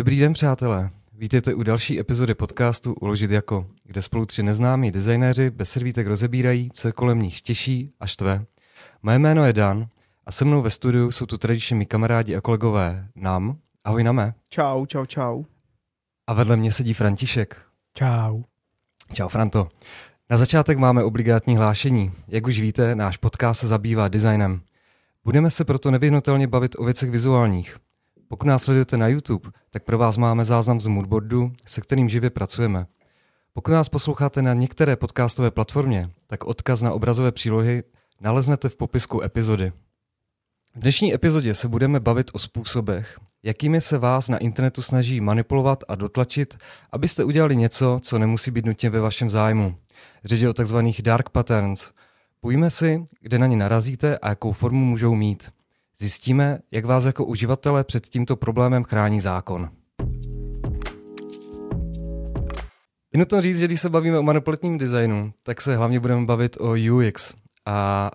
Dobrý den, přátelé. Vítejte u další epizody podcastu Uložit jako, kde spolu tři neznámí designéři bez servítek rozebírají, co je kolem nich těší a štve. Moje jméno je Dan a se mnou ve studiu jsou tu tradičně mý kamarádi a kolegové Nam. Ahoj Name. Čau, čau, čau. A vedle mě sedí František. Čau. Čau Franto. Na začátek máme obligátní hlášení. Jak už víte, náš podcast se zabývá designem. Budeme se proto nevyhnutelně bavit o věcech vizuálních. Pokud nás sledujete na YouTube, tak pro vás máme záznam z moodboardu, se kterým živě pracujeme. Pokud nás posloucháte na některé podcastové platformě, tak odkaz na obrazové přílohy naleznete v popisku epizody. V dnešní epizodě se budeme bavit o způsobech, jakými se vás na internetu snaží manipulovat a dotlačit, abyste udělali něco, co nemusí být nutně ve vašem zájmu. Řeč je o tzv. dark patterns. Pojďme si, kde na ně narazíte a jakou formu můžou mít. Zjistíme, jak vás jako uživatele před tímto problémem chrání zákon. Je nutno říct, že když se bavíme o manipulativním designu, tak se hlavně budeme bavit o UX. A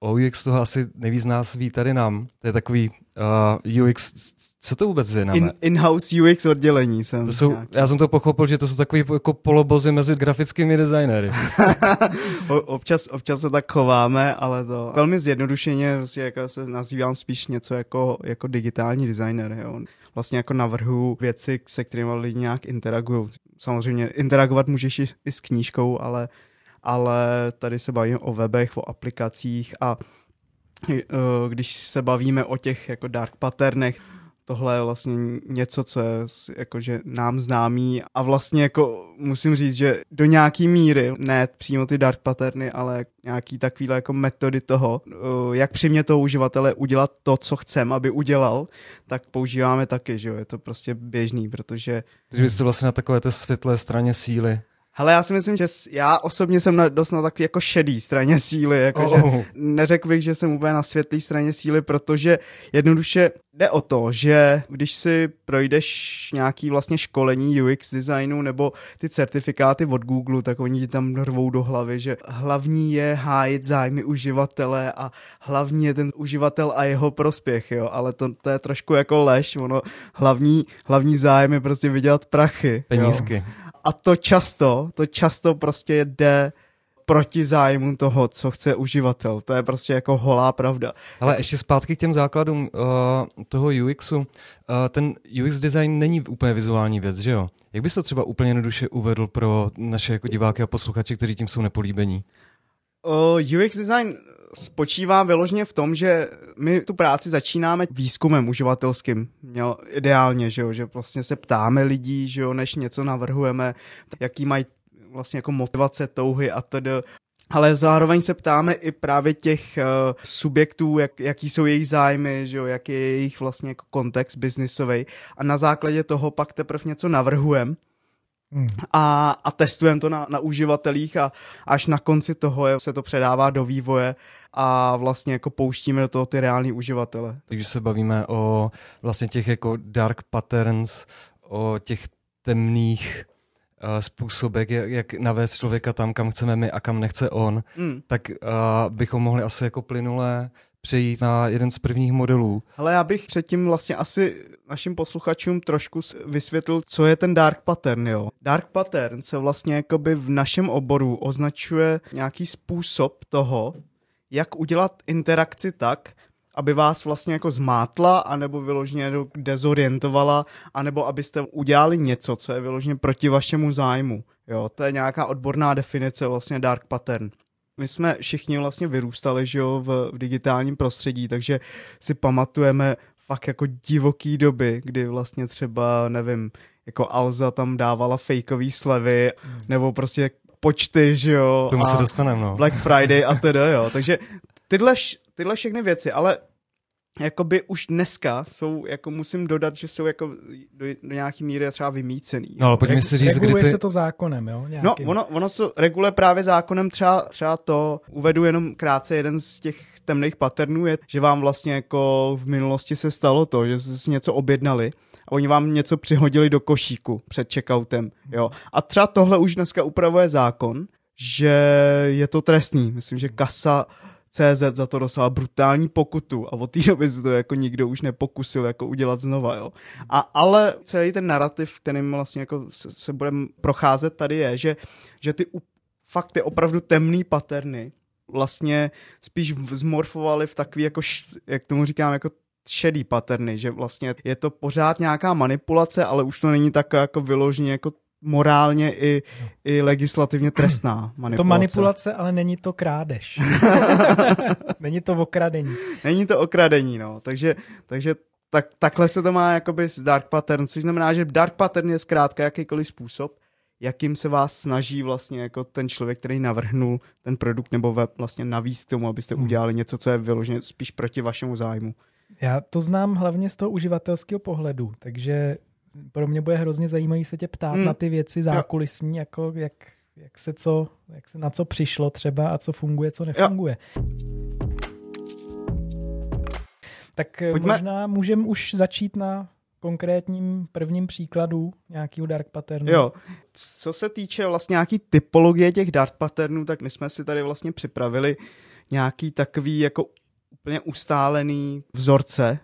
o UX toho asi nejvíc nás ví tady nám. To je takový uh, UX, co to vůbec je? In, in-house UX oddělení jsem. To jsou, já jsem to pochopil, že to jsou takový jako polobozy mezi grafickými designéry. občas, občas se tak chováme, ale to velmi zjednodušeně prostě jako se nazývám spíš něco jako, jako digitální designer. Jo. Vlastně jako navrhu věci, se kterými lidi nějak interagují. Samozřejmě interagovat můžeš i, i s knížkou, ale ale tady se bavíme o webech, o aplikacích a eh, když se bavíme o těch jako dark patternech, tohle je vlastně něco, co je jakože nám známý a vlastně jako musím říct, že do nějaký míry, ne přímo ty dark patterny, ale nějaký takovýhle jako metody toho, eh, jak přimět toho uživatele udělat to, co chcem, aby udělal, tak používáme taky, že jo, je to prostě běžný, protože... Takže vy jste vlastně na takové té světlé straně síly. Hele, já si myslím, že já osobně jsem na, dost na takový jako šedý straně síly, jakože oh. neřekl bych, že jsem úplně na světlé straně síly, protože jednoduše jde o to, že když si projdeš nějaký vlastně školení UX designu nebo ty certifikáty od Google, tak oni ti tam rvou do hlavy, že hlavní je hájit zájmy uživatele a hlavní je ten uživatel a jeho prospěch, jo, ale to, to je trošku jako lež, ono hlavní, hlavní zájem je prostě vydělat prachy. Penízky. Jo a to často, to často prostě jde proti zájmu toho, co chce uživatel. To je prostě jako holá pravda. Ale ještě zpátky k těm základům uh, toho UXu. Uh, ten UX design není úplně vizuální věc, že jo? Jak bys to třeba úplně jednoduše uvedl pro naše jako diváky a posluchače, kteří tím jsou nepolíbení? Uh, UX design spočívá vyloženě v tom, že my tu práci začínáme výzkumem uživatelským. Měl ideálně, že, jo, že vlastně se ptáme lidí, že jo, než něco navrhujeme, jaký mají vlastně jako motivace, touhy a tedy ale zároveň se ptáme i právě těch uh, subjektů, jak, jaký jsou jejich zájmy, že jo, jaký je jejich vlastně jako kontext biznisový a na základě toho pak teprve něco navrhujeme Hmm. A, a testujeme to na, na uživatelích a až na konci toho je, se to předává do vývoje a vlastně jako pouštíme do toho ty reální uživatele. Takže se bavíme o vlastně těch jako dark patterns, o těch temných uh, způsobech, jak, jak navést člověka tam, kam chceme my a kam nechce on, mm. tak uh, bychom mohli asi jako plynulé přejít na jeden z prvních modelů. Ale já bych předtím vlastně asi našim posluchačům trošku vysvětlil, co je ten dark pattern, jo. Dark pattern se vlastně jakoby v našem oboru označuje nějaký způsob toho, jak udělat interakci tak, aby vás vlastně jako zmátla, anebo vyloženě dezorientovala, anebo abyste udělali něco, co je vyloženě proti vašemu zájmu. Jo, to je nějaká odborná definice vlastně dark pattern my jsme všichni vlastně vyrůstali, že jo, v, v digitálním prostředí, takže si pamatujeme fakt jako divoký doby, kdy vlastně třeba, nevím, jako Alza tam dávala fakeové slevy, hmm. nebo prostě počty, že jo. Tomu se dostaneme, no. Black Friday a teda, jo. Takže tyhle, tyhle všechny věci, ale jakoby už dneska jsou, jako musím dodat, že jsou jako do, do nějaký míry třeba vymícený. No, ale pojďme si říct, Reguluje kdy ty... se to zákonem, jo? Nějakým. No, ono, ono se reguluje právě zákonem, třeba, třeba to, uvedu jenom krátce, jeden z těch temných patternů je, že vám vlastně jako v minulosti se stalo to, že jste si něco objednali a oni vám něco přihodili do košíku před checkoutem, jo. A třeba tohle už dneska upravuje zákon, že je to trestný. Myslím, že kasa CZ za to dostala brutální pokutu a od té doby se to jako nikdo už nepokusil jako udělat znova, jo. A, ale celý ten narrativ, kterým vlastně jako se, se budeme procházet tady je, že, že ty fakt ty opravdu temný paterny vlastně spíš zmorfovaly v takový jako, jak tomu říkám, jako šedý paterny, že vlastně je to pořád nějaká manipulace, ale už to není tak jako vyloženě jako morálně i, i legislativně trestná manipulace. To manipulace, ale není to krádež. není to okradení. Není to okradení, no. Takže, takže tak, takhle se to má jakoby z dark pattern, což znamená, že dark pattern je zkrátka jakýkoliv způsob, jakým se vás snaží vlastně jako ten člověk, který navrhnul ten produkt nebo web vlastně navíc k tomu, abyste hmm. udělali něco, co je vyloženě spíš proti vašemu zájmu. Já to znám hlavně z toho uživatelského pohledu, takže pro mě bude hrozně zajímavý se tě ptát hmm. na ty věci zákulisní, jo. jako jak, jak se co, jak se na co přišlo třeba a co funguje, co nefunguje. Jo. Tak eh, Pojďme. možná můžeme už začít na konkrétním prvním příkladu nějakého dark patternu. Jo, co se týče vlastně nějaký typologie těch dark patternů, tak my jsme si tady vlastně připravili nějaký takový jako úplně ustálený vzorce.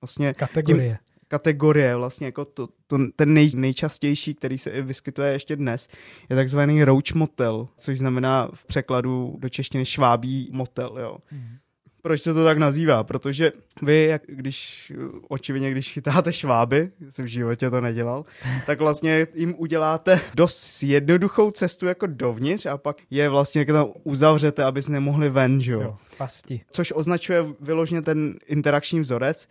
Vlastně kategorie. Tím, kategorie, vlastně jako to, to, ten nej, nejčastější, který se i vyskytuje ještě dnes, je takzvaný roach motel, což znamená v překladu do češtiny švábí motel, jo. Mm. Proč se to tak nazývá? Protože vy, jak, když očividně, když chytáte šváby, jsem v životě to nedělal, tak vlastně jim uděláte dost jednoduchou cestu jako dovnitř a pak je vlastně jako tam uzavřete, aby se nemohli ven, že jo? jo pasti. Což označuje vyloženě ten interakční vzorec,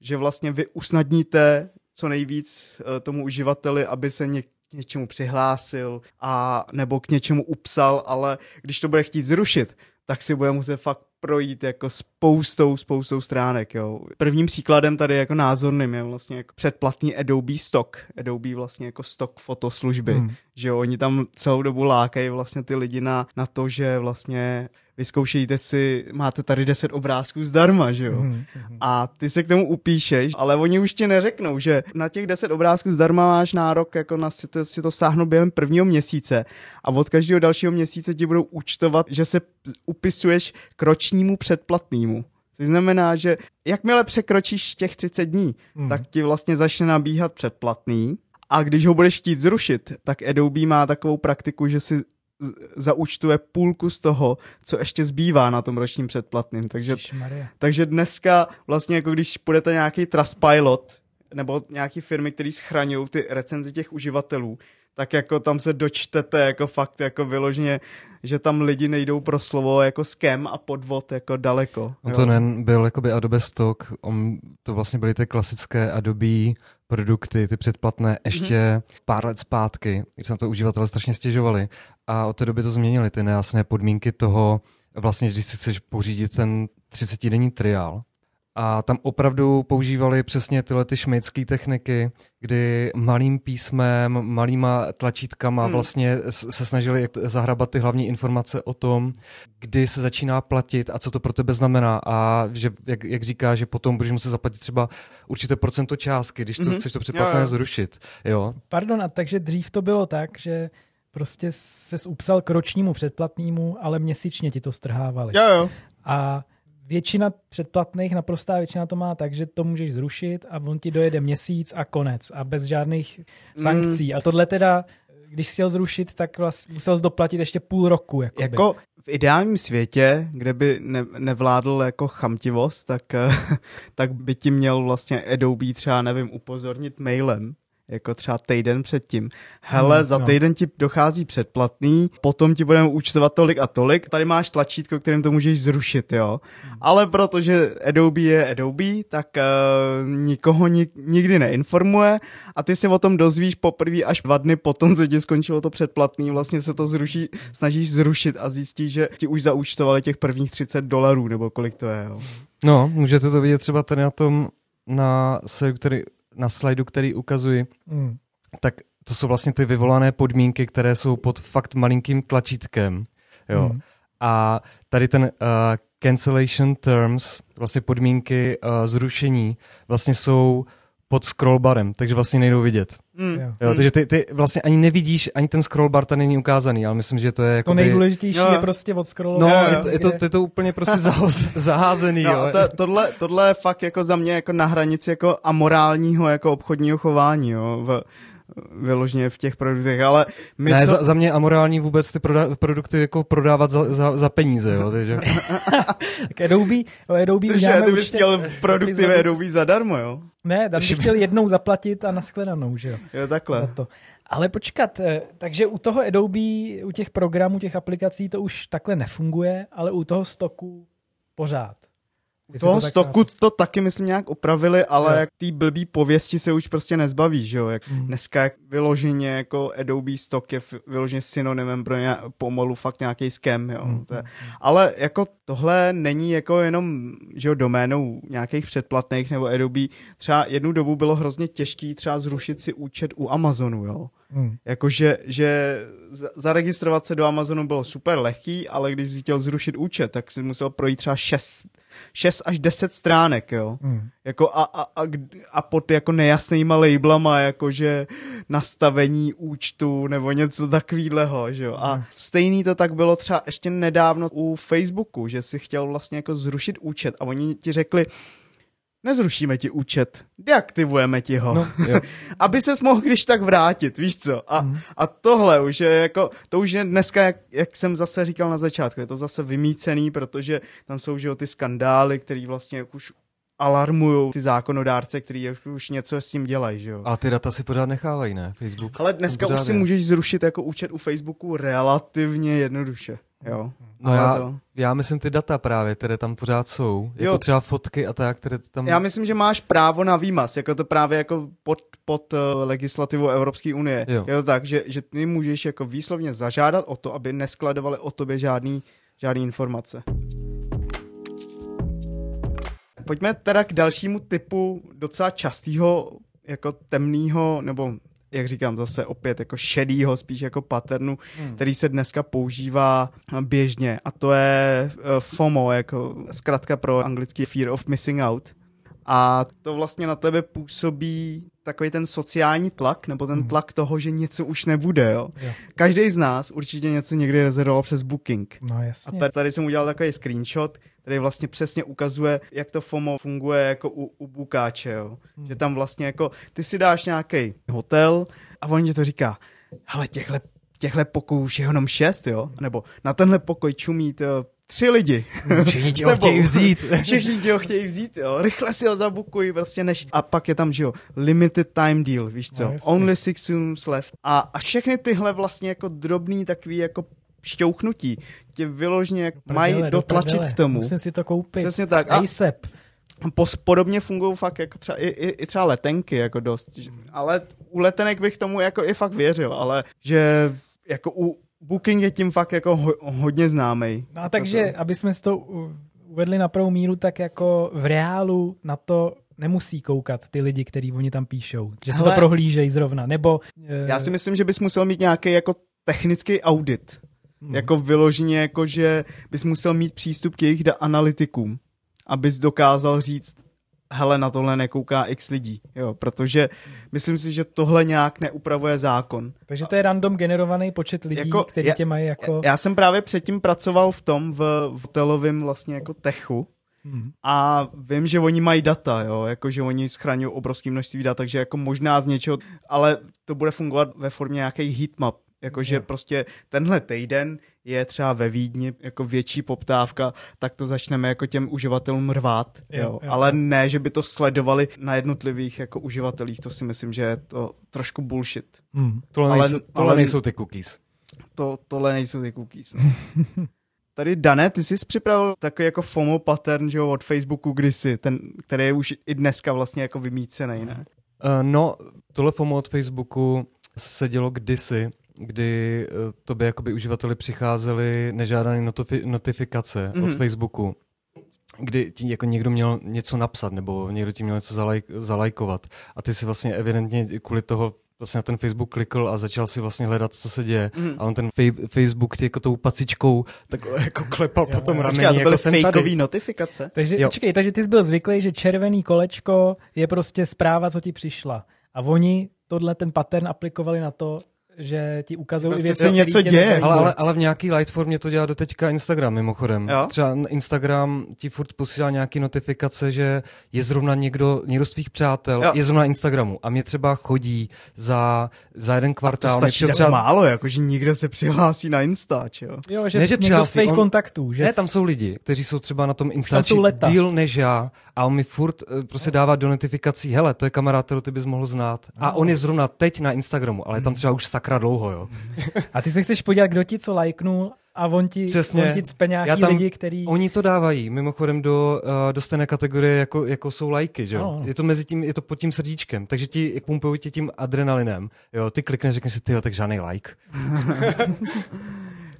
že vlastně vy usnadníte co nejvíc eh, tomu uživateli, aby se ně, k něčemu přihlásil a nebo k něčemu upsal, ale když to bude chtít zrušit, tak si bude muset fakt projít jako spoustou, spoustou stránek, jo. Prvním příkladem tady jako názorným je vlastně jako předplatný Adobe Stock. Adobe vlastně jako stock fotoslužby, hmm. že jo, oni tam celou dobu lákají vlastně ty lidi na, na to, že vlastně vyzkoušejte si, máte tady 10 obrázků zdarma, že jo? Mm-hmm. A ty se k tomu upíšeš, ale oni už ti neřeknou, že na těch 10 obrázků zdarma máš nárok jako na si to, si to stáhnout během prvního měsíce a od každého dalšího měsíce ti budou účtovat, že se upisuješ k ročnímu předplatnému. Což znamená, že jakmile překročíš těch 30 dní, mm. tak ti vlastně začne nabíhat předplatný a když ho budeš chtít zrušit, tak Adobe má takovou praktiku, že si zaúčtuje půlku z toho, co ještě zbývá na tom ročním předplatným. Takže, takže dneska vlastně jako když půjdete nějaký Trustpilot nebo nějaký firmy, které schraňují ty recenze těch uživatelů, tak jako tam se dočtete jako fakt jako vyloženě, že tam lidi nejdou pro slovo jako scam a podvod jako daleko. On to nen byl jakoby Adobe Stock, on, to vlastně byly ty klasické Adobe produkty, ty předplatné, mhm. ještě mm-hmm. pár let zpátky, když se na to uživatelé strašně stěžovali a od té doby to změnili, ty nejasné podmínky toho, vlastně, když si chceš pořídit ten 30-denní triál, a tam opravdu používali přesně tyhle ty šmejdské techniky, kdy malým písmem, malýma tlačítkama hmm. vlastně se snažili zahrabat ty hlavní informace o tom, kdy se začíná platit a co to pro tebe znamená. A že, jak, jak říká, že potom budeš muset zaplatit třeba určité procento částky, když to hmm. chceš to předplatné zrušit. Jo. Pardon, a takže dřív to bylo tak, že prostě se upsal k ročnímu předplatnému, ale měsíčně ti to strhávali. Jo, jo. A většina předplatných, naprostá většina to má tak, že to můžeš zrušit a on ti dojede měsíc a konec a bez žádných sankcí. Mm. A tohle teda, když chtěl zrušit, tak vlastně musel doplatit ještě půl roku. Jakoby. Jako v ideálním světě, kde by ne, nevládl jako chamtivost, tak, tak by ti měl vlastně Adobe třeba, nevím, upozornit mailem, jako třeba týden předtím. Hele, hmm, za no. týden ti dochází předplatný, potom ti budeme účtovat tolik a tolik. Tady máš tlačítko, kterým to můžeš zrušit, jo. Hmm. Ale protože Adobe je Adobe, tak uh, nikoho nik, nikdy neinformuje a ty si o tom dozvíš poprvé až dva dny potom, co ti skončilo to předplatný, vlastně se to zruší, snažíš zrušit a zjistíš, že ti už zaúčtovali těch prvních 30 dolarů, nebo kolik to je, jo. No, můžete to vidět třeba tady na tom, na se, který na slajdu, který ukazuji, mm. tak to jsou vlastně ty vyvolané podmínky, které jsou pod fakt malinkým tlačítkem. Jo. Mm. A tady ten uh, cancellation terms, vlastně podmínky uh, zrušení, vlastně jsou pod scrollbarem, takže vlastně nejdou vidět. Mm. Jo. Jo, takže ty, ty vlastně ani nevidíš, ani ten scroll bar tam není ukázaný, ale myslím, že to je jako To nejdůležitější Jo. je prostě odscrollovat. No, Jo, jo. je to, je, to, je to úplně prostě zahoz, zaházený, No, jo. to, tohle, tohle je fakt jako za mě jako na hranici jako amorálního jako obchodního chování, jo, v, vyloženě v těch produktech, ale my ne, co... za, za mě amorální vůbec ty proda- produkty jako prodávat za, za, za peníze, jo, takže... Tak Adobe, Adobe Cože, uděláme ty bys určitě chtěl produkty ve Adobe zadarmo, jo? Ne, tam bych chtěl jednou zaplatit a nashledanou, že jo. Jo, Za takhle. to. Ale počkat, eh, takže u toho Adobe, u těch programů, těch aplikací to už takhle nefunguje, ale u toho stoku pořád. Toho to stoku to taky, myslím, nějak opravili, ale Jo. jak té blbý pověsti se už prostě nezbaví, že jo? Jak Mm. dneska jak vyloženě jako Adobe stock je vyloženě synonymem pro ně, pomalu fakt nějaký scam, jo? Mm, To je, ale jako tohle není jako jenom, že jo, doménou nějakých předplatných nebo Adobe. Třeba jednu dobu bylo hrozně těžký třeba zrušit si účet u Amazonu, jo? Mm. Jakože, že za- zaregistrovat se do Amazonu bylo super lehký, ale když jsi chtěl zrušit účet, tak si musel projít třeba 6, 6 až 10 stránek, jo. Mm. Jako a, a, a, a pod jako nejasnýma labelama, jakože nastavení účtu nebo něco takového, že jo. A Hmm. stejný to tak bylo třeba ještě nedávno u Facebooku, že si chtěl vlastně jako zrušit účet a oni ti řekli, nezrušíme ti účet, deaktivujeme ti ho. No. Jo. aby ses mohl když tak vrátit, víš co? A, Mhm. a tohle už je jako, to už je dneska, jak, jak jsem zase říkal na začátku, je to zase vymícený, protože tam jsou, že jo, ty skandály, který vlastně už alarmují ty zákonodárce, který už, už něco s tím dělají, že jo. A ty data si pořád nechávají, ne? Facebook. Ale dneska už si můžeš zrušit jako účet u Facebooku relativně jednoduše, jo. No Ale já, to... já myslím ty data právě, které tam pořád jsou. Jako Jo. třeba fotky a tak, které tam... Já myslím, že máš právo na výmaz, jako to právě jako pod, pod uh, legislativou Evropské unie. Jo. Jo, tak, že, že ty můžeš jako výslovně zažádat o to, aby neskladovali o tobě žádný, žádný informace. Pojďme teda k dalšímu typu docela častého jako temného, nebo jak říkám zase opět jako šedýho, spíš jako paternu, Hmm. který se dneska používá běžně a to je eh, FOMO, jako zkrátka pro anglický Fear of Missing Out. A to vlastně na tebe působí takový ten sociální tlak, nebo ten Mhm. tlak toho, že něco už nebude, jo. Jo. Každý z nás určitě něco někdy rezervoval přes Booking. No A jasně. tady, tady jsem udělal takový screenshot, který vlastně přesně ukazuje, jak to FOMO funguje jako u, u Bookáče, jo. Hmm. Že tam vlastně jako, ty si dáš nějaký hotel a on ti to říká, hele, těchhle, těchhle pokojů už je jenom šest, jo. Nebo na tenhle pokoj čumí to tři lidi. Všichni ti ho chtějí vzít. Všichni ti ho chtějí vzít, jo. Rychle si ho zabukuj, prostě než. A pak je tam, že jo, limited time deal, víš co. No. Only six rooms left. A, a všechny tyhle vlastně jako drobný takový jako šťouchnutí tě vyložně mají Prdele, do dotlačit prdele. k tomu. Musím si to koupit. Přesně tak. A ASAP. pos, podobně fungují fakt jako třeba i, i, i třeba letenky jako dost. Ale u letenek bych tomu jako i fakt věřil, ale že jako u Booking je tím fakt jako ho, hodně známý. No a takže, aby jsme si to uvedli na pravou míru, tak jako v reálu na to nemusí koukat ty lidi, který oni tam píšou. Že se Hele. to prohlížejí zrovna. Nebo... eh, Já si myslím, že bys musel mít nějaký jako technický audit. hm, Jako vyloženě, jako že bys musel mít přístup k jejich analytikům, abys dokázal říct, hele, na tohle nekouká x lidí, jo, protože myslím si, že tohle nějak neupravuje zákon. Takže to je random generovaný počet lidí, Jako, který já- tě mají jako... Já jsem právě předtím pracoval v tom, v, v hotelovém vlastně jako techu Hm. a vím, že oni mají data, jo, jako že oni schraňují obrovské množství dat, takže jako možná z něčeho, ale to bude fungovat ve formě nějakých heatmap, jakože Jo. prostě tenhle týden je třeba ve Vídni jako větší poptávka, tak to začneme jako těm uživatelům rvát, jo, Jo, jo, ale ne, že by to sledovali na jednotlivých jako uživatelích, to si myslím, že je to trošku bullshit. Hm. Tohle, Ale- nejsou, tohle ale- nejsou ty cookies. To, tohle nejsou ty cookies. No. Tady, Dané, ty jsi připravil takový jako FOMO pattern, že jo, od Facebooku kdysi, ten, který je už i dneska vlastně jako vymícený, ne? Uh, no, tohle FOMO od Facebooku se dělo kdysi, kdy uh, tobě jakoby uživateli přicházely nežádané notifi- notifikace mm-hmm. od Mhm. Facebooku, kdy ti jako někdo měl něco napsat, nebo někdo ti měl něco zalaj- zalajkovat. A ty si vlastně evidentně kvůli toho vlastně na ten Facebook klikl a začal si vlastně hledat, co se děje. Mhm. A on ten fej- Facebook tě jako tou pacičkou takhle jako klepal Jo, po tom rameni. Počkej, a to jako byly fakeový notifikace? Takže, Jo. počkej, takže ty jsi byl zvyklý, že červený kolečko je prostě zpráva, co ti přišla. A oni tohle ten pattern aplikovali na to, že ti ukazují Prostě věci, se něco děje. Ale, ale, ale v nějaký light formě to dělá doteďka Instagram mimochodem. Jo? Třeba na Instagram ti furt posílá nějaký notifikace, že je zrovna někdo, někdo z tvých přátel, Jo. je zrovna na Instagramu a mě třeba chodí za, za jeden To kvartál. mě stačí přijel tak třeba, málo, jako že nikdo se přihlásí na Instač, jo. Jo, že, Ne, že že někdo z přihlásí, tvých on- kontaktů. Že ne, tam jsou lidi, kteří jsou třeba na tom Instači díl než já a on mi furt eh, prostě dává do notifikací, hele, to je kamarád, kterou ty bys mohl znát. A on je zrovna teď na Instagramu, ale je tam třeba už sakra dlouho, jo. A ty se chceš podívat, kdo ti co lajknul a on ti, Přesně. on ti cpe nějaký Já tam- lidi, který... Oni to dávají, mimochodem do, uh, do stejné kategorie, jako, jako jsou lajky, že jo? Ano. Je to mezi tím, je to pod tím srdíčkem, takže ti, pumpují ti tím adrenalinem, jo? Ty klikneš, řekneš si, ty tak žádný like.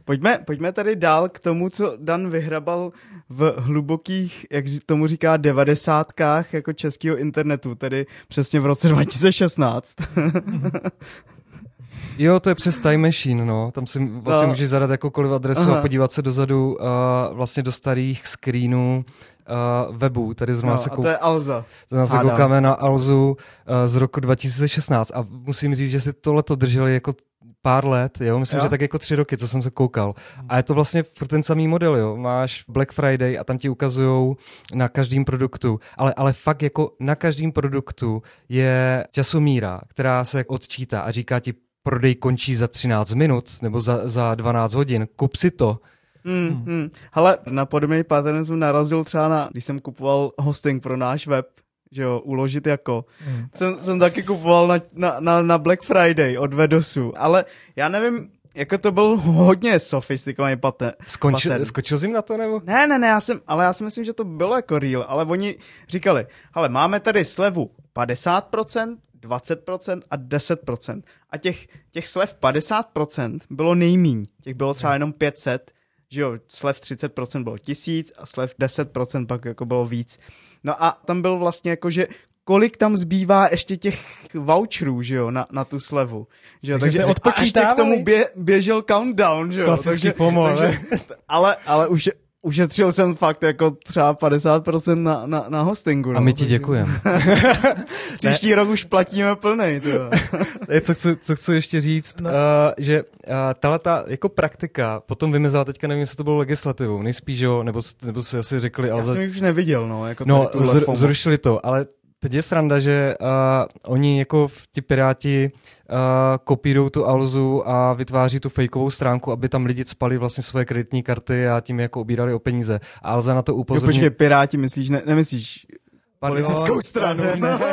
Pojďme, pojďme tady dál k tomu, co Dan vyhrabal v hlubokých, jak tomu říká, devadesátkách jako českého internetu, tedy přesně v roce 2016. Jo, to je přes Time Machine, no. Tam si vlastně No. můžeš zadat jakoukoliv adresu Aha. a podívat se dozadu uh, vlastně do starých screenů uh, webu. Tady zrovna No, se, a kou... to je Alza. zrovna se koukáme na Alzu uh, z roku 2016 a musím říct, že si tohleto drželi jako pár let, jo, myslím, Jo? že tak jako tři roky, co jsem se koukal. A je to vlastně furt ten samý model, jo. Máš Black Friday a tam ti ukazujou na každém produktu, ale, ale fakt jako na každém produktu je časomíra, která se odčítá a říká ti, prodej končí za 13 minut nebo za, za 12 hodin, kup si to. Hmm, hmm. Hele, na podobný pattern jsem narazil třeba na, když jsem kupoval hosting pro náš web, že jo, uložit jako. Hmm. Jsem, jsem taky kupoval na, na, na, na Black Friday od Vedosu, ale já nevím, jako to byl hodně sofistikovaný pattern. Skončil, pattern. skočil jsi jim na to nebo? Ne, ne, ne, já jsem, ale já si myslím, že to bylo jako real, ale oni říkali, ale máme tady slevu 50%, 20% a 10%. A těch, těch slev 50% bylo nejmíň, těch bylo třeba jenom 500, že jo, slev 30% bylo 1000 a slev 10% pak jako bylo víc. No a tam byl vlastně jako, že kolik tam zbývá ještě těch voucherů, že jo, na, na tu slevu. Že jo, Takže se a ještě k tomu bě, běžel countdown, že jo. Klasický FOMO, takže, ale, ale už, ušetřil jsem fakt jako třeba 50% na, na, na hostingu. No. A my ti děkujeme. Příští rok už platíme plnej. co, chci, co chci ještě říct, no. Uh, že uh, tahle ta jako praktika potom vymizela teďka, nevím, jestli to bylo legislativou, nejspíš jo, nebo, nebo si asi řekli, ale Já za- jsem ji už neviděl, no. Jako no, tady tuhle zr- FOMO. zrušili to, ale teď je sranda, že uh, oni jako v- ti piráti uh, kopírují tu Alzu a vytváří tu fejkovou stránku, aby tam lidi spali vlastně svoje kreditní karty a tím jako obírali o peníze. A Alza na to Jo, upozorňuje. počkej, Piráti, myslíš, ne, nemyslíš Pardon. politickou stranu?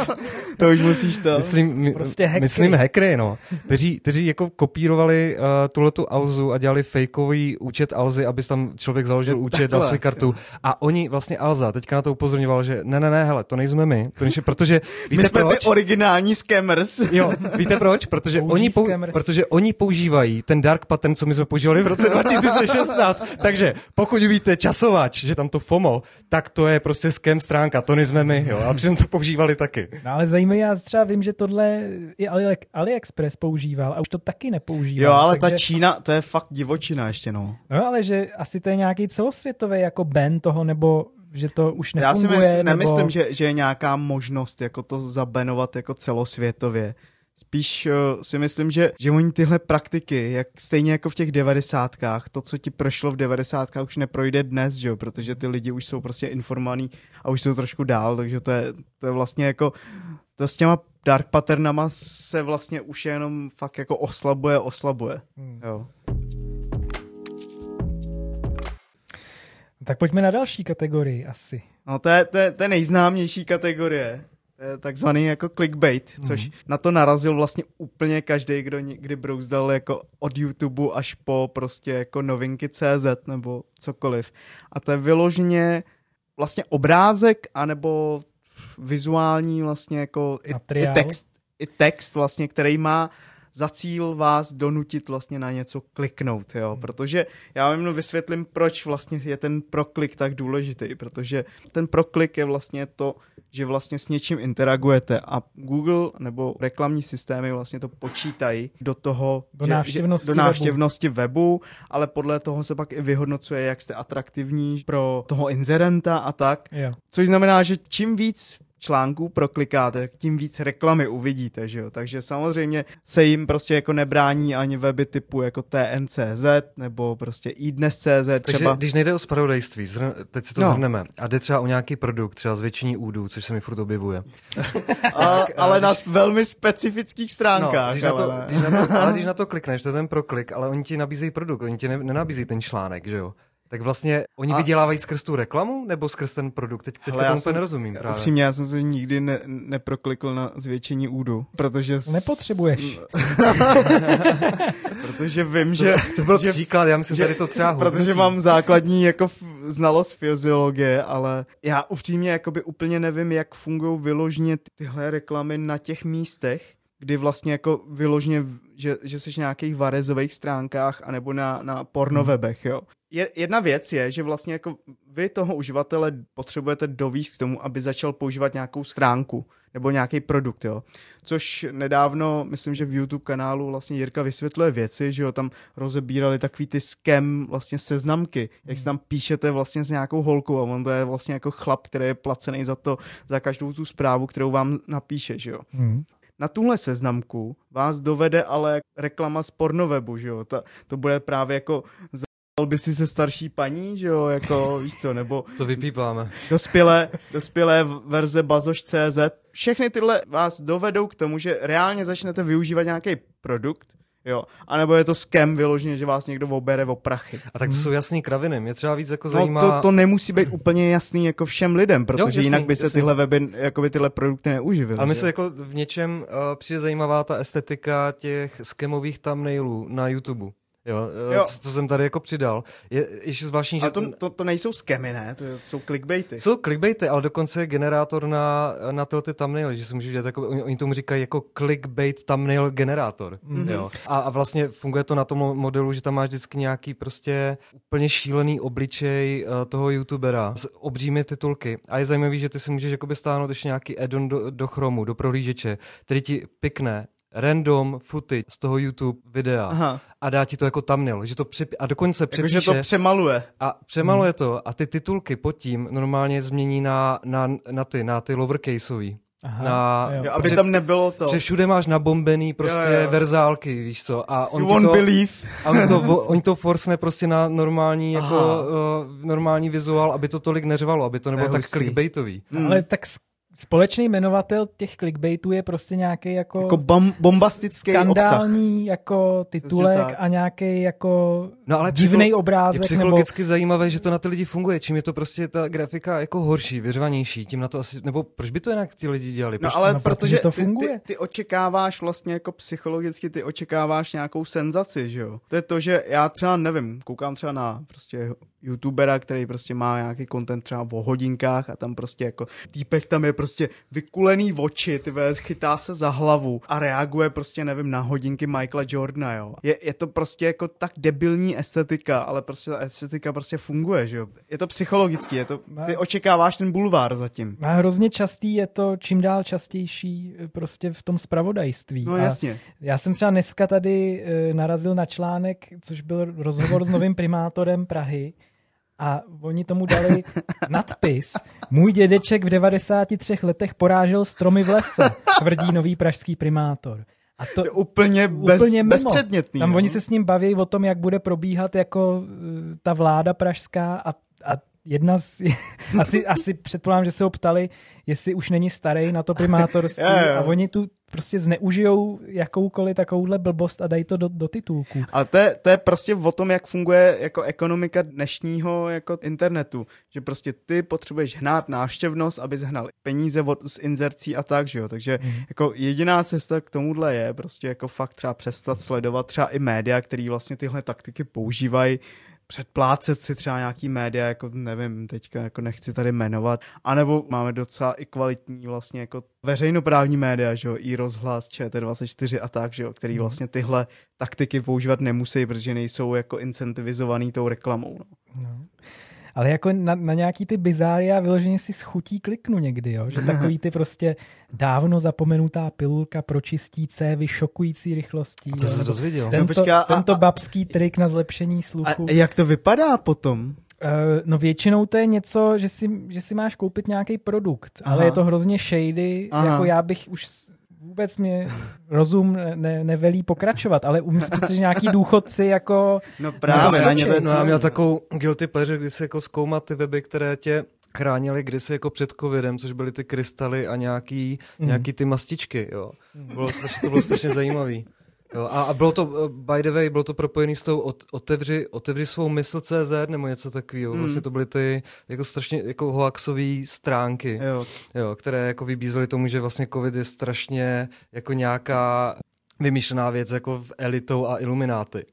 to už musíš to. Myslím, my, Prostě hackery. myslím hackery, no. Kteří, kteří jako kopírovali uh, tuhletu Alzu a dělali fakeový účet Alzy, aby tam člověk založil účet, dal svou kartu. A oni vlastně Alza teďka na to upozorňoval, že ne, ne, ne, hele, to nejsme my. To nejsme, protože víte My jsme proč? ty originální scammers. Jo, víte proč? Protože oni, pou, scammers. protože oni používají ten dark pattern, co my jsme používali v roce 2016. Takže pokud víte časovač, že tam to FOMO, tak to je prostě scam stránka, to nejsme my, jo. A přitom to používali taky. No ale zajímavé, já třeba vím, že tohle i Ali, AliExpress používal a už to taky nepoužívá. Jo, ale ta takže, Čína, to je fakt divočina ještě, no. No ale že asi to je nějaký celosvětový jako ban toho, nebo že to už Já si nefunguje. mysl, nemyslím, nebo... že, že je nějaká možnost jako to zabenovat jako celosvětově. Spíš uh, si myslím, že, že oni tyhle praktiky, jak stejně jako v těch devadesátkách, to, co ti prošlo v devadesátkách, už neprojde dnes, že jo, protože ty lidi už jsou prostě informovaní a už jsou trošku dál, takže to je, to je vlastně jako, to s těma dark patternama se vlastně už jenom fakt jako oslabuje, oslabuje, Hmm. jo. Tak pojďme na další kategorii asi. No to je, to je, to je nejznámější kategorie. Je takzvaný jako clickbait, což na to narazil vlastně úplně každý, kdo někdy brouzdal jako od YouTube až po prostě jako novinky CZ nebo cokoliv. A to je vyloženě vlastně obrázek anebo vizuální vlastně jako i, i text, i text vlastně, který má za cíl vás donutit vlastně na něco kliknout, jo, protože já vám jenom vysvětlím, proč vlastně je ten proklik tak důležitý, protože ten proklik je vlastně to, že vlastně s něčím interagujete a Google nebo reklamní systémy vlastně to počítají do toho, Do že, návštěvnosti že, do webu. návštěvnosti webu, ale podle toho se pak i vyhodnocuje, jak jste atraktivní pro toho inzerenta a tak, Jo. Což znamená, že čím víc článků proklikáte, tím víc reklamy uvidíte, že jo. Takže samozřejmě se jim prostě jako nebrání ani weby typu jako TNCZ nebo prostě iDnes.cz Takže třeba. když nejde o spravodajství, zhr- teď si to No. no. zhrneme, a jde třeba o nějaký produkt, třeba zvětšení údů, což se mi furt objevuje. A, Tak, ale když- na velmi specifických stránkách. když na to, ale když na to, ale když na to klikneš, to je ten proklik, ale oni ti nabízejí produkt, oni ti ne, nenabízejí ten článek, že jo? Tak vlastně oni A- vydělávají skrz tu reklamu nebo skrz ten produkt? Teď, teďka tomu jsem- úplně nerozumím právě. Upřímně, já jsem se nikdy ne, neproklikl na zvětšení údu, protože... s- Nepotřebuješ. protože vím, že... To byl že, příklad, já myslím, že- tady to třeba Protože hodnotí. mám základní jako f- znalost fyziologie, ale já upřímně jakoby úplně nevím, jak fungují vyloženě ty- tyhle reklamy na těch místech, kdy vlastně jako vyloženě, že, že jsi na nějakých varezových stránkách anebo na, na pornovebech, jo. Je, jedna věc je, že vlastně jako vy toho uživatele potřebujete dovíst k tomu, aby začal používat nějakou stránku nebo nějaký produkt, jo. Což nedávno, myslím, že v YouTube kanálu vlastně Jirka vysvětluje věci, že jo, tam rozebírali takový ty scam vlastně seznamky, jak si tam píšete vlastně s nějakou holkou a on to je vlastně jako chlap, který je placený za to, za každou tu zprávu, kterou vám napíše, že jo. Hmm. Na tuhle seznamku vás dovede ale reklama z pornowebu, že jo, Ta, to bude právě jako Zapal by si se starší paní, že jo, jako víš co, nebo To vypípáme. dospělé, dospělé verze bazoš.cz. Všechny tyhle vás dovedou k tomu, že reálně začnete využívat nějaký produkt, jo, anebo je to scam vyloženě, že vás někdo obere o prachy. A tak to jsou jasný kraviny. Mě třeba víc jako No, zajímá... to, to nemusí být úplně jasný jako všem lidem, protože jasný, jinak by se jasný. tyhle weby, jako by tyhle produkty neuživily. Mi že se jo? jako v něčem uh, přijde zajímavá ta estetika těch skemových thumbnailů na YouTube. Jo, Jo. Co, co jsem tady jako přidal. Je ještě zvláštní, že Ale to, to, to nejsou skemy, ne? To, jsou clickbaity. jsou clickbaity, ale dokonce je generátor na, na tyhle ty thumbnaily, že si můžeš dělat jako, oni, oni tomu říkají jako clickbait thumbnail generátor. Mhm. Jo. A, a vlastně funguje to na tom modelu, že tam máš vždycky nějaký prostě úplně šílený obličej uh, toho youtubera s obřími titulky. A je zajímavý, že ty si můžeš jakoby stáhnout ještě nějaký add-on do, do Chromu, do prohlížeče, který ti pikne random footage z toho YouTube videa Aha, a dá ti to jako thumbnail, že to přip... a dokonce přepíše jakože to přemaluje. a přemaluje to a ty titulky pod tím normálně změní na, na, na ty, na ty lowercaseový. Aha, Na- jo. Aby Protože- tam nebylo to. Že všude máš nabombený prostě Jo, jo, verzálky, víš co, a on won't to, believe. a on to, oni to forsne prostě na normální, jako, Aha. uh, normální vizuál, aby to tolik neřvalo, aby to nebylo je tak hustý. clickbaitový. Hmm. Ale tak společný jmenovatel těch clickbaitů je prostě nějaký jako, Jako bom, bombastický obsah. skandální jako titulek a nějaký jako No ale divný psycho- Je obrázek nebo psychologicky zajímavé, že to na ty lidi funguje. Čím je to prostě ta grafika jako horší, vyřvanější, tím na to asi, nebo proč by to jinak ti lidi dělali? Proč, No ale No, protože protože to ty, funguje. ty, ty očekáváš vlastně jako psychologicky, ty očekáváš nějakou senzaci, že jo? To je to, že já třeba nevím, koukám třeba na prostě youtubera, který prostě má nějaký content třeba o hodinkách a tam prostě jako týpek tam je prostě vykulený oči, ty chytá se za hlavu a reaguje prostě nevím na hodinky Michaela Jordana, jo. Je, je to prostě jako tak debilní estetika, ale prostě ta estetika prostě funguje, že jo. Je to psychologický, je to, ty očekáváš ten bulvár zatím. A hrozně častý je to čím dál častější eh, prostě v tom spravodajství. No a jasně. Já jsem třeba dneska tady e, narazil na článek, což byl rozhovor s novým primátorem Prahy a oni tomu dali nadpis Můj dědeček v 93 letech porážel stromy v lese, tvrdí nový pražský primátor. A to To je úplně, bez, úplně mimo. bezpředmětný. Tam no. oni se s ním baví o tom, jak bude probíhat jako eh, ta vláda pražská a jedna z, asi, asi předpokládám, že se ho ptali, jestli už není starý na to primátorství a oni tu prostě zneužijou jakoukoliv takovouhle blbost a dají to do, do titulku. Ale to je, to je prostě o tom, jak funguje jako ekonomika dnešního jako internetu. Že prostě ty potřebuješ hnát návštěvnost, aby hnal peníze od, z inzercí a tak, že jo. Takže Mhm. jako jediná cesta k tomuhle je prostě jako fakt třeba přestat sledovat třeba i média, který vlastně tyhle taktiky používají, předplácet si třeba nějaký média, jako nevím, teďka jako nechci tady jmenovat, anebo máme docela i kvalitní vlastně jako veřejnoprávní média, že jo, i rozhlas, ČT24 a tak, že jo, který vlastně tyhle taktiky používat nemusí, protože nejsou jako incentivizovaný tou reklamou. No. No. Ale jako na, na nějaký ty bizária vyloženě si schutí kliknu někdy, jo? že takový ty prostě dávno zapomenutá pilulka pročistí cévy šokující rychlostí. A to jsi se dozvěděl. Tento, No počkej, a- tento a- babský trik na zlepšení sluchu. A jak to vypadá potom? Uh, no většinou to je něco, že si, že si máš koupit nějaký produkt, Aha. ale je to hrozně shady, Aha. jako já bych už vůbec mě rozum ne, nevelí pokračovat, ale umyslím si, že nějaký důchodci jako No právě, No, na ně No, já měl no. takovou guilty pleasure, kdy si jako zkoumat ty weby, které tě chránili kdysi jako před covidem, což byly ty krystaly a nějaký, Mhm. nějaký ty mastičky, jo. Bylo strašně, to bylo strašně zajímavý. Jo, a, a bylo to, eh, by the way, bylo to propojený s tou ot, otevři, otevři svou mysl CZ nebo něco takového. Mm. Vlastně to byly ty jako strašně jako hoaxové stránky, Jo, jo, které jako vybízely tomu, že vlastně covid je strašně jako nějaká vymýšlená věc jako v elitou a ilumináty.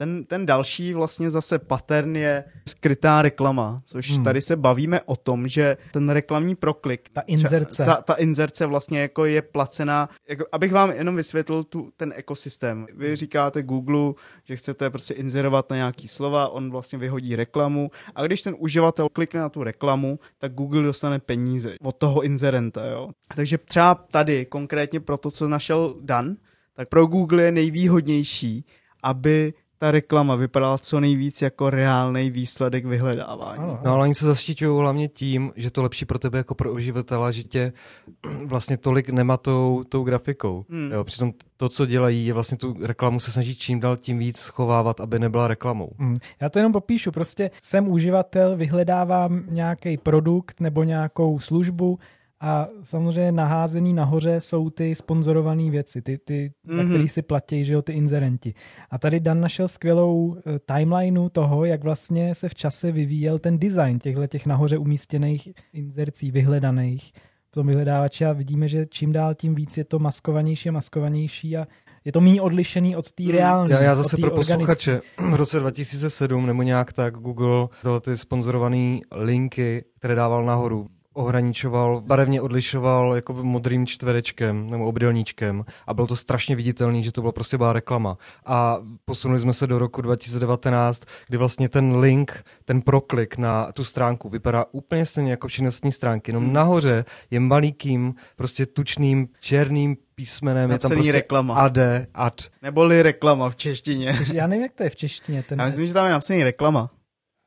Ten, ten další vlastně zase pattern je skrytá reklama, což Hmm. tady se bavíme o tom, že ten reklamní proklik, ta inzerce. ta, ta inzerce vlastně jako je placená, jako, abych vám jenom vysvětlil tu, ten ekosystém. Vy říkáte Google, že chcete prostě inzerovat na nějaký slova, on vlastně vyhodí reklamu a když ten uživatel klikne na tu reklamu, tak Google dostane peníze od toho inzerenta, jo. Takže třeba tady konkrétně pro to, co našel Dan, tak pro Google je nejvýhodnější, aby ta reklama vypadala co nejvíc jako reálný výsledek vyhledávání. No ale oni se zaštiťují hlavně tím, že to lepší pro tebe jako pro uživatele, že tě vlastně tolik nematou tou grafikou. Hmm. Jo, přitom to, co dělají, je vlastně tu reklamu se snaží čím dál tím víc schovávat, aby nebyla reklamou. Hmm. Já to jenom popíšu, prostě jsem uživatel, vyhledávám nějaký produkt nebo nějakou službu a samozřejmě naházený nahoře jsou ty sponzorované věci, ty, ty mm-hmm. za Mhm. který si platí, že jo, ty inzerenti. A tady Dan našel skvělou eh, timelineu toho, jak vlastně se v čase vyvíjel ten design těchto těch nahoře umístěných inzercí, vyhledaných v tom vyhledávači a vidíme, že čím dál tím víc je to maskovanější a maskovanější a je to méně odlišený od té Hmm. reálné. Já, já zase pro posluchače, v roce 2007 nebo nějak tak Google tyhle ty sponzorované linky, které dával nahoru, ohraničoval, barevně odlišoval jako modrým čtverečkem nebo obdelníčkem a bylo to strašně viditelný, že to byla prostě byla reklama. A posunuli jsme se do roku 2019, kdy vlastně ten link, ten proklik na tu stránku vypadá úplně stejně jako všechny ostatní stránky, jenom Hmm. nahoře je malikým, prostě tučným, černým písmenem, je tam prostě reklama. AD, ad. Neboli reklama v češtině. Já nevím, jak to je v češtině. Ten, Já myslím, že tam je napsaný reklama.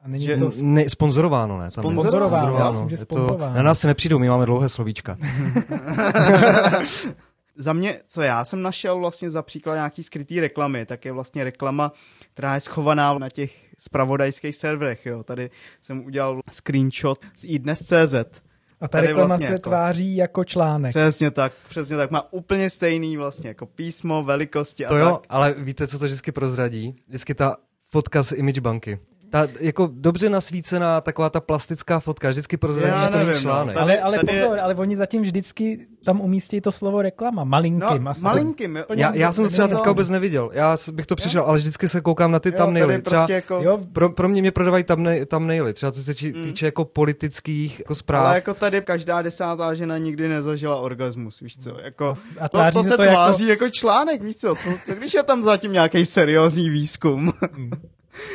A není že- to Ne, sponzorováno, ne? Tam je Sponzorováno, já myslím, že Je to, sponzorováno. na nás se nepřijdou, my máme dlouhé slovíčka. Za mě, co já jsem našel vlastně za příklad nějaký skrytý reklamy, tak je vlastně reklama, která je schovaná na těch spravodajských serverech. Jo. Tady jsem udělal screenshot z iDnes.cz. A ta tady reklama vlastně se jako- tváří jako článek. Přesně tak, přesně tak. Má úplně stejný vlastně jako písmo, velikosti a To jo, tak. ale víte, co to vždycky prozradí? Vždycky ta fotka z image banky. Ta jako dobře nasvícená taková ta plastická fotka, vždycky prozradí, že to není no. článek. Tady- ale, ale tady je- pozor, ale oni zatím vždycky tam umístí to slovo reklama, malinkým. No, asi. malinkým. Jo. Já, já jsem to třeba teďka vůbec neviděl. Já bych to přišel, ale vždycky se koukám na ty Jo, thumbnaily. tady Třeba prostě jako, Jo, pro, pro mě mě prodávají thumbna- thumbnaily, třeba co se či- Mm. týče jako politických jako zpráv. ale jako tady každá desátá žena nikdy nezažila orgasmus, víš co, jako... a To, to se to tváří jako... jako článek, víš co? co, co když je tam zatím nějaký seriózní výzkum?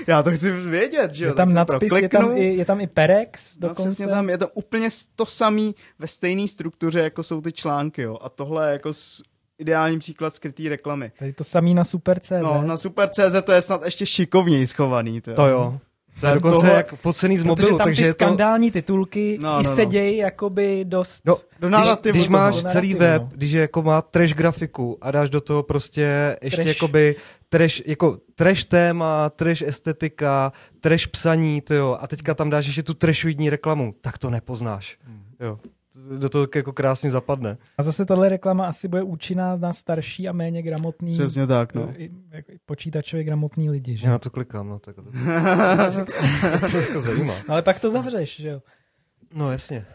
Já to chci vědět, že jo? Je tam se nadpis, je tam, i, je tam i Perex No, dokonce. přesně tam, je to úplně to samý ve stejné struktuře, jako jsou ty články, jo. A tohle je jako ideální příklad skrytý reklamy. Tady to samý na Super.cz. No, na Super.cz to je snad ještě šikovněji schovaný, to, To jo. To je dokonce tohle- jak focený z Protože mobilu, tam takže ty je to... skandální titulky No, i no, no. sedějí jakoby dost... No, Do když, narrativu když toho. máš Do celý web, no. když je jako má trash grafiku a dáš do toho prostě ještě Trash. jakoby trash, jako trash téma, trash estetika, trash psaní, tyjo, a teďka tam dáš ještě tu trashoidní reklamu, tak to nepoznáš. Jo. Do toho jako krásně zapadne. A zase tahle reklama asi bude účinná na starší a méně gramotný Přesně tak, no. i- jako počítačově gramotní lidi. Že? Já na to klikám, no tak to, to jako zajímá. No, ale pak to zavřeš, že jo? No jasně.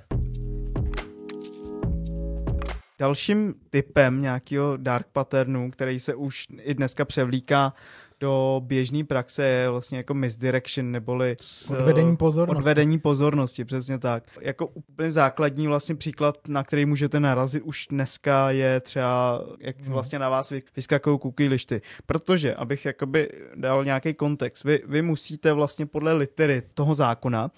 Dalším typem nějakého dark patternu, který se už i dneska převlíká do běžné praxe, je vlastně jako misdirection, neboli Odvedení pozornosti. Odvedení pozornosti, přesně tak. Jako úplně základní vlastně příklad, na který můžete narazit už dneska je třeba, jak Hmm. vlastně na vás vy- vyskakují cookie lišty. Protože, abych jakoby dal nějaký kontext, vy, vy musíte vlastně podle litery toho zákona,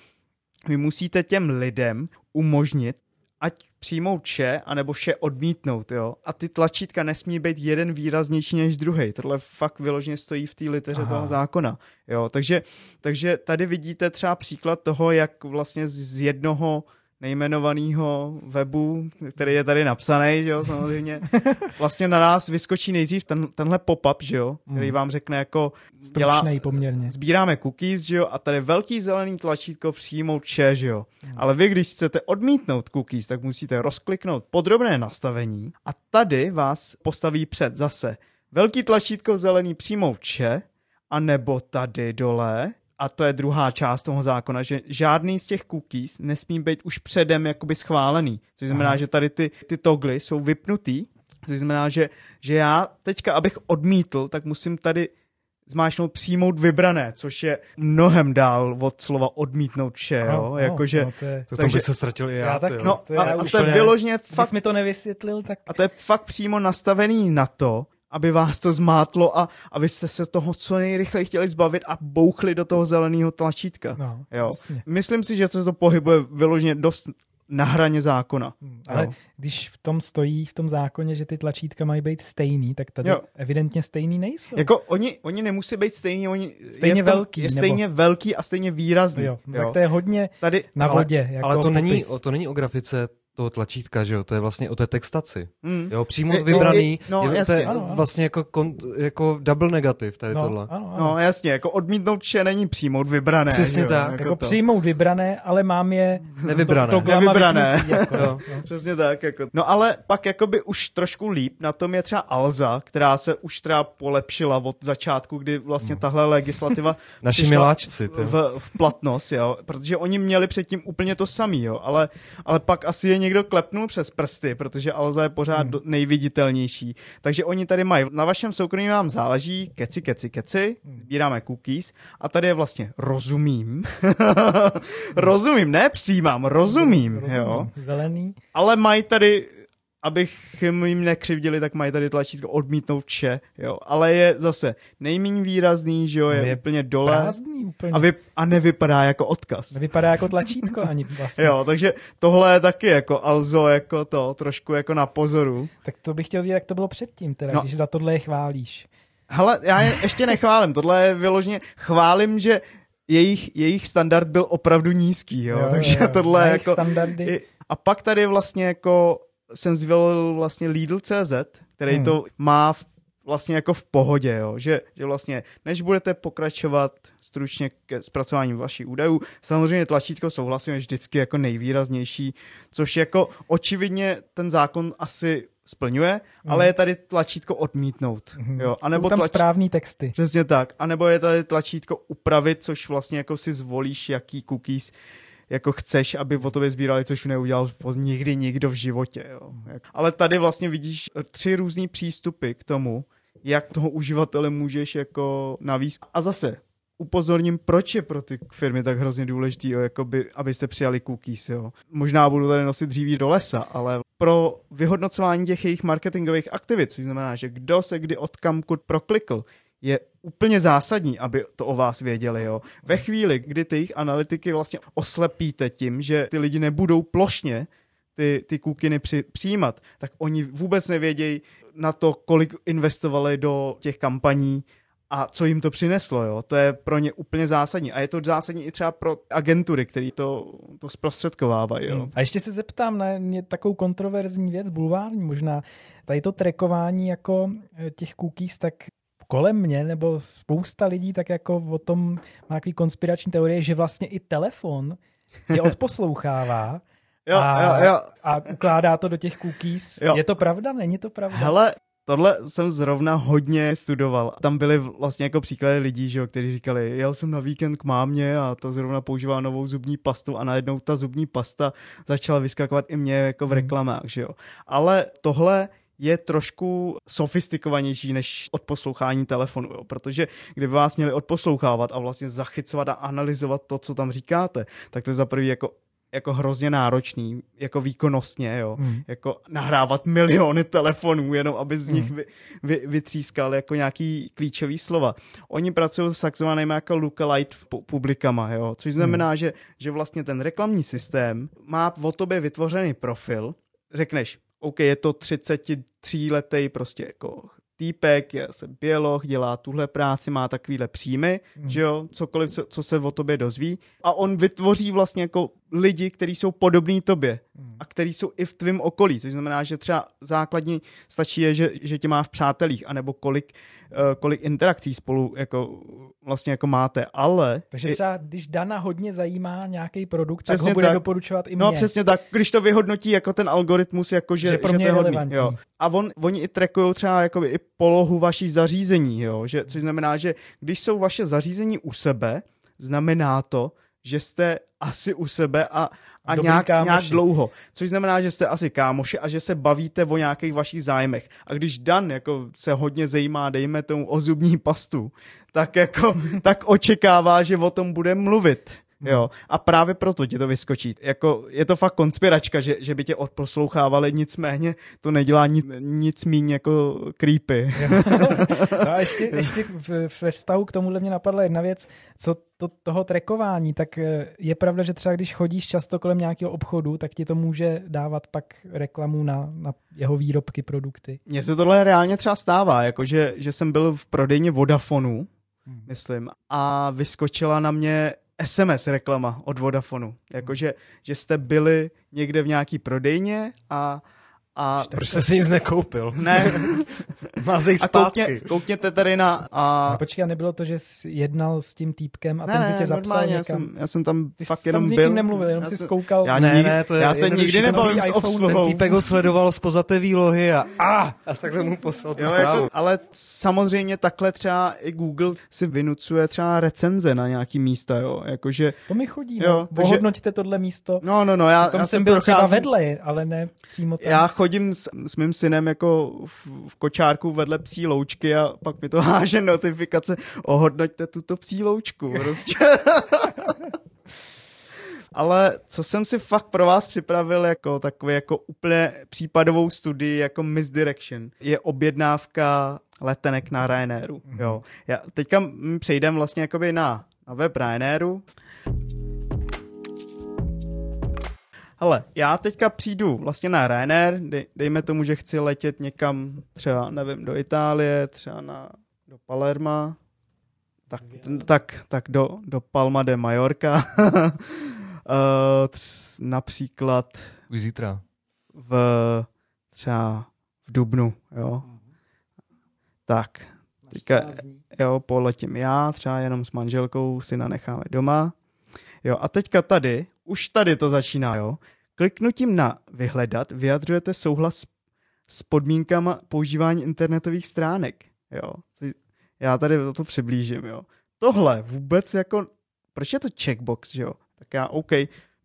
vy musíte těm lidem umožnit, ať přijmout vše, anebo vše odmítnout, jo. A ty tlačítka nesmí být jeden výraznější než druhý. Tohle fakt vyloženě stojí v té liteře Aha. toho zákona, jo. Takže, takže tady vidíte třeba příklad toho, jak vlastně z jednoho nejmenovaného webu, který je tady napsaný, že jo, samozřejmě, vlastně na nás vyskočí nejdřív ten, tenhle pop-up, že jo, který hmm. vám řekne jako... Dělá, poměrně. Sbíráme cookies, že jo, a tady velký zelený tlačítko přijmout vše, že jo. Hmm. Ale vy, když chcete odmítnout cookies, tak musíte rozkliknout podrobné nastavení a tady vás postaví před zase velký tlačítko zelený přijmout vše, a nebo tady dole a to je druhá část toho zákona, že žádný z těch cookies nesmí být už předem jakoby schválený. Což znamená, Aha. že tady ty, ty togly jsou vypnutý, což znamená, že, že já teďka, abych odmítl, tak musím tady zmáčknout přijmout vybrané, což je mnohem dál od slova odmítnout vše, jo? Jakože, no, to, je... to takže, by se ztratil i já. já tak, no, to je, a, a to je vyložně fakt... mi to nevysvětlil, tak... A to je fakt přímo nastavený na to, aby vás to zmátlo a, a vy jste se toho co nejrychleji chtěli zbavit a bouchli do toho zeleného tlačítka. No, jo. Myslím si, že se to pohybuje vyloženě dost na hraně zákona. Hmm, ale jo. když v tom stojí v tom zákoně, že ty tlačítka mají být stejný, tak tady jo. evidentně stejný nejsou. Jako oni, oni nemusí být stejný, oni stejně je tom, velký. Je stejně nebo... velký a stejně výrazný. Jo, jo. Tak to je hodně tady, na vodě. Ale, jako ale to, není, to není o grafice toho tlačítka, že jo, to je vlastně o té textaci. Mm. Jo, přímo je, vybraný, je, no, je, jasně, to je ano, ano. vlastně jako, kon, jako double negativ tady no, tohle. Ano, ano. No jasně, jako odmítnout vše není přijmout vybrané. Přesně jo, tak. Jako, jako přijmout vybrané, ale mám je nevybrané. To, to Nevybrané. Jako, jo. No. Přesně tak. Jako. No ale pak jakoby už trošku líp na tom je třeba Alza, která se už třeba polepšila od začátku, kdy vlastně tahle legislativa Naši miláčci. V, v platnost, jo, protože oni měli předtím úplně to samý, jo, ale, ale pak asi je někdo klepnul přes prsty, protože Alza je pořád hmm. nejviditelnější. Takže oni tady mají, na vašem soukromí vám záleží, keci, keci, keci, hmm. sbíráme cookies a tady je vlastně rozumím. rozumím, ne přijímám, rozumím, rozumím. jo. Zelený. Ale mají tady abych jim nekřivdili, tak mají tady tlačítko odmítnout vše, jo. Ale je zase nejméně výrazný, že jo, je, je úplně dole. Prázdný úplně. A, vy, a nevypadá jako odkaz. Nevypadá jako tlačítko ani vlastně. jo, takže tohle je taky jako Alzo, jako to, trošku jako na pozoru. Tak to bych chtěl vidět, jak to bylo předtím, teda, no. když za tohle je chválíš. Hele, já je ještě nechválím, tohle je vyloženě, chválím, že jejich, jejich standard byl opravdu nízký, jo, jo takže jo, tohle jako... Standardy. A pak tady vlastně jako jsem zvolil vlastně Lidl.cz, který hmm. to má v, vlastně jako v pohodě, jo? Že, že vlastně než budete pokračovat stručně ke zpracování vašich údajů, samozřejmě tlačítko souhlasím je vždycky jako nejvýraznější, což jako očividně ten zákon asi splňuje, hmm. ale je tady tlačítko odmítnout. Hmm. Jo? A nebo Jsou tam tlač... správný texty. Přesně tak. A nebo je tady tlačítko upravit, což vlastně jako si zvolíš, jaký cookies jako chceš, aby o tobě sbírali, což neudělal nikdy nikdo v životě. Jo. Ale tady vlastně vidíš tři různé přístupy k tomu, jak toho uživatele můžeš jako navíc. A zase, upozorním, proč je pro ty firmy tak hrozně důležitý, jo, jakoby, abyste přijali cookies. Jo. Možná budu tady nosit dříví do lesa, ale pro vyhodnocování těch jejich marketingových aktivit, což znamená, že kdo se kdy od kamkud proklikl, je úplně zásadní, aby to o vás věděli. Jo. Ve chvíli, kdy ty jejich analytiky vlastně oslepíte tím, že ty lidi nebudou plošně ty, ty kukiny při, přijímat, tak oni vůbec nevědějí na to, kolik investovali do těch kampaní a co jim to přineslo, jo. To je pro ně úplně zásadní. A je to zásadní i třeba pro agentury, které to, to zprostředkovávají, jo. A ještě se zeptám na takovou kontroverzní věc, bulvární možná. Tady to trekování jako eh, těch cookies, tak kolem mě, nebo spousta lidí tak jako o tom má takový konspirační teorie, že vlastně i telefon je odposlouchává jo, a, jo, jo. a ukládá to do těch cookies. Jo. Je to pravda? Není to pravda? Hele, Tohle jsem zrovna hodně studoval. Tam byly vlastně jako příklady lidí, že jo, kteří říkali, jel jsem na víkend k mámě a to zrovna používá novou zubní pastu a najednou ta zubní pasta začala vyskakovat i mě jako v reklamách, že jo. Ale tohle je trošku sofistikovanější než odposlouchání telefonu, jo? protože kdyby vás měli odposlouchávat a vlastně zachycovat a analyzovat to, co tam říkáte, tak to je za prvý jako jako hrozně náročný, jako výkonnostně, jo. Hmm. Jako nahrávat miliony telefonů, jenom aby z nich Hmm. vy, vy, vytřískal jako nějaký klíčový slova. Oni pracují s takzvanými jako lookalike pu- publikama, jo. Což znamená, že, že vlastně ten reklamní systém má o tobě vytvořený profil, řekneš, OK, je to 33 letý prostě jako týpek, je se běloch, dělá tuhle práci, má takovýhle příjmy, Hmm. že jo, cokoliv, co, co se o tobě dozví. A on vytvoří vlastně jako lidi, kteří jsou podobní tobě Hmm. a který jsou i v tvém okolí, což znamená, že třeba základní stačí je, že, že tě má v přátelích, anebo kolik, uh, kolik interakcí spolu jako vlastně jako máte, ale Takže třeba, když Dana hodně zajímá nějaký produkt, tak ho bude tak. doporučovat i No mně. přesně tak, když to vyhodnotí jako ten algoritmus, jako že, Že pro že mě to je hodný. Jo. A on, oni i trackují třeba jakoby i polohu vaší zařízení, jo? Že, což znamená, že když jsou vaše zařízení u sebe, znamená to, že jste asi u sebe a, a Dobrý nějak, kámoši. nějak dlouho. Což znamená, že jste asi kámoši a že se bavíte o nějakých vašich zájmech. A když Dan jako se hodně zajímá, dejme tomu o zubní pastu, tak jako tak očekává, že o tom bude mluvit. Jo, a právě proto ti to vyskočí. Jako, je to fakt konspiračka, že, že by tě odposlouchávali, nicméně to nedělá nic, nic míň jako creepy. No a ještě, ještě ve vztahu k tomuhle mě napadla jedna věc, co to, toho trekování, tak eh, je pravda, že třeba když chodíš často kolem nějakého obchodu, tak ti to může dávat pak reklamu na, na jeho výrobky, produkty. Mně se tohle reálně třeba stává, jakože že jsem byl v prodejně Vodafonu, Hmm. myslím, a vyskočila na mě SMS reklama od Vodafonu. Jakože, že jste byli někde v nějaký prodejně a, a Proč jsi si nic nekoupil? ne, Mazej a koukně, koukněte tady na a, A počkej, a nebylo to, že jsi jednal s tím týpkem a ne, ten ne, si tě zapsal normálně, já někam? jsem, já jsem tam Ty fakt jsi jenom tam s nikým byl. nemluvil, jenom já jsi jsem- zkoukal. Já, Ne, ne, to je já se nikdy nebavím s obsluhou. Ten týpek ho sledoval spoza té výlohy a, a, a takhle mu poslal tu Jo, zprávu. jako, ale samozřejmě takhle třeba i Google si vynucuje třeba recenze na nějaký místa, jo, jakože, To mi chodí, Jo, no. takže- Ohodnoťte tohle místo. no, no, no, já, Tam já jsem byl třeba vedle, ale ne přímo tam. Já chodím s, s mým synem jako v, v kočárku vedle psí loučky a pak mi to háže notifikace, ohodnoťte tuto psí loučku, prostě. Ale co jsem si fakt pro vás připravil jako takový jako úplně případovou studii jako misdirection, je objednávka letenek na Ryanairu. Jo. Já, teďka přejdem vlastně jakoby na, na web Ryanairu. Hele, já teďka přijdu vlastně na Ryanair, dej, dejme tomu, že chci letět někam třeba, nevím, do Itálie, třeba na, do Palerma, tak, tak, tak do, do Palma de Mallorca, uh, tř, například Už zítra. v třeba v Dubnu, jo. Tak, teďka, jo, poletím já, třeba jenom s manželkou si nanecháme doma. Jo, a teďka tady, už tady to začíná, jo. Kliknutím na vyhledat vyjadřujete souhlas s podmínkama používání internetových stránek, jo. Což Já tady to přiblížím, jo. Tohle vůbec jako, proč je to checkbox, jo? Tak já, OK,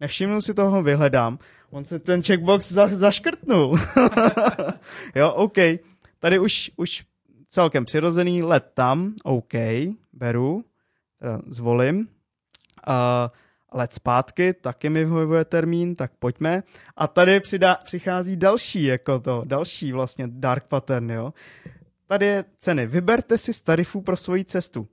nevšimnu si toho, vyhledám. On se ten checkbox za, zaškrtnul. jo, OK. Tady už, už celkem přirozený let tam, OK, beru, teda zvolím. A let zpátky, taky mi vyhovuje termín, tak pojďme. A tady přidá, přichází další, jako to, další vlastně dark pattern, jo. Tady je ceny. Vyberte si z tarifů pro svoji cestu.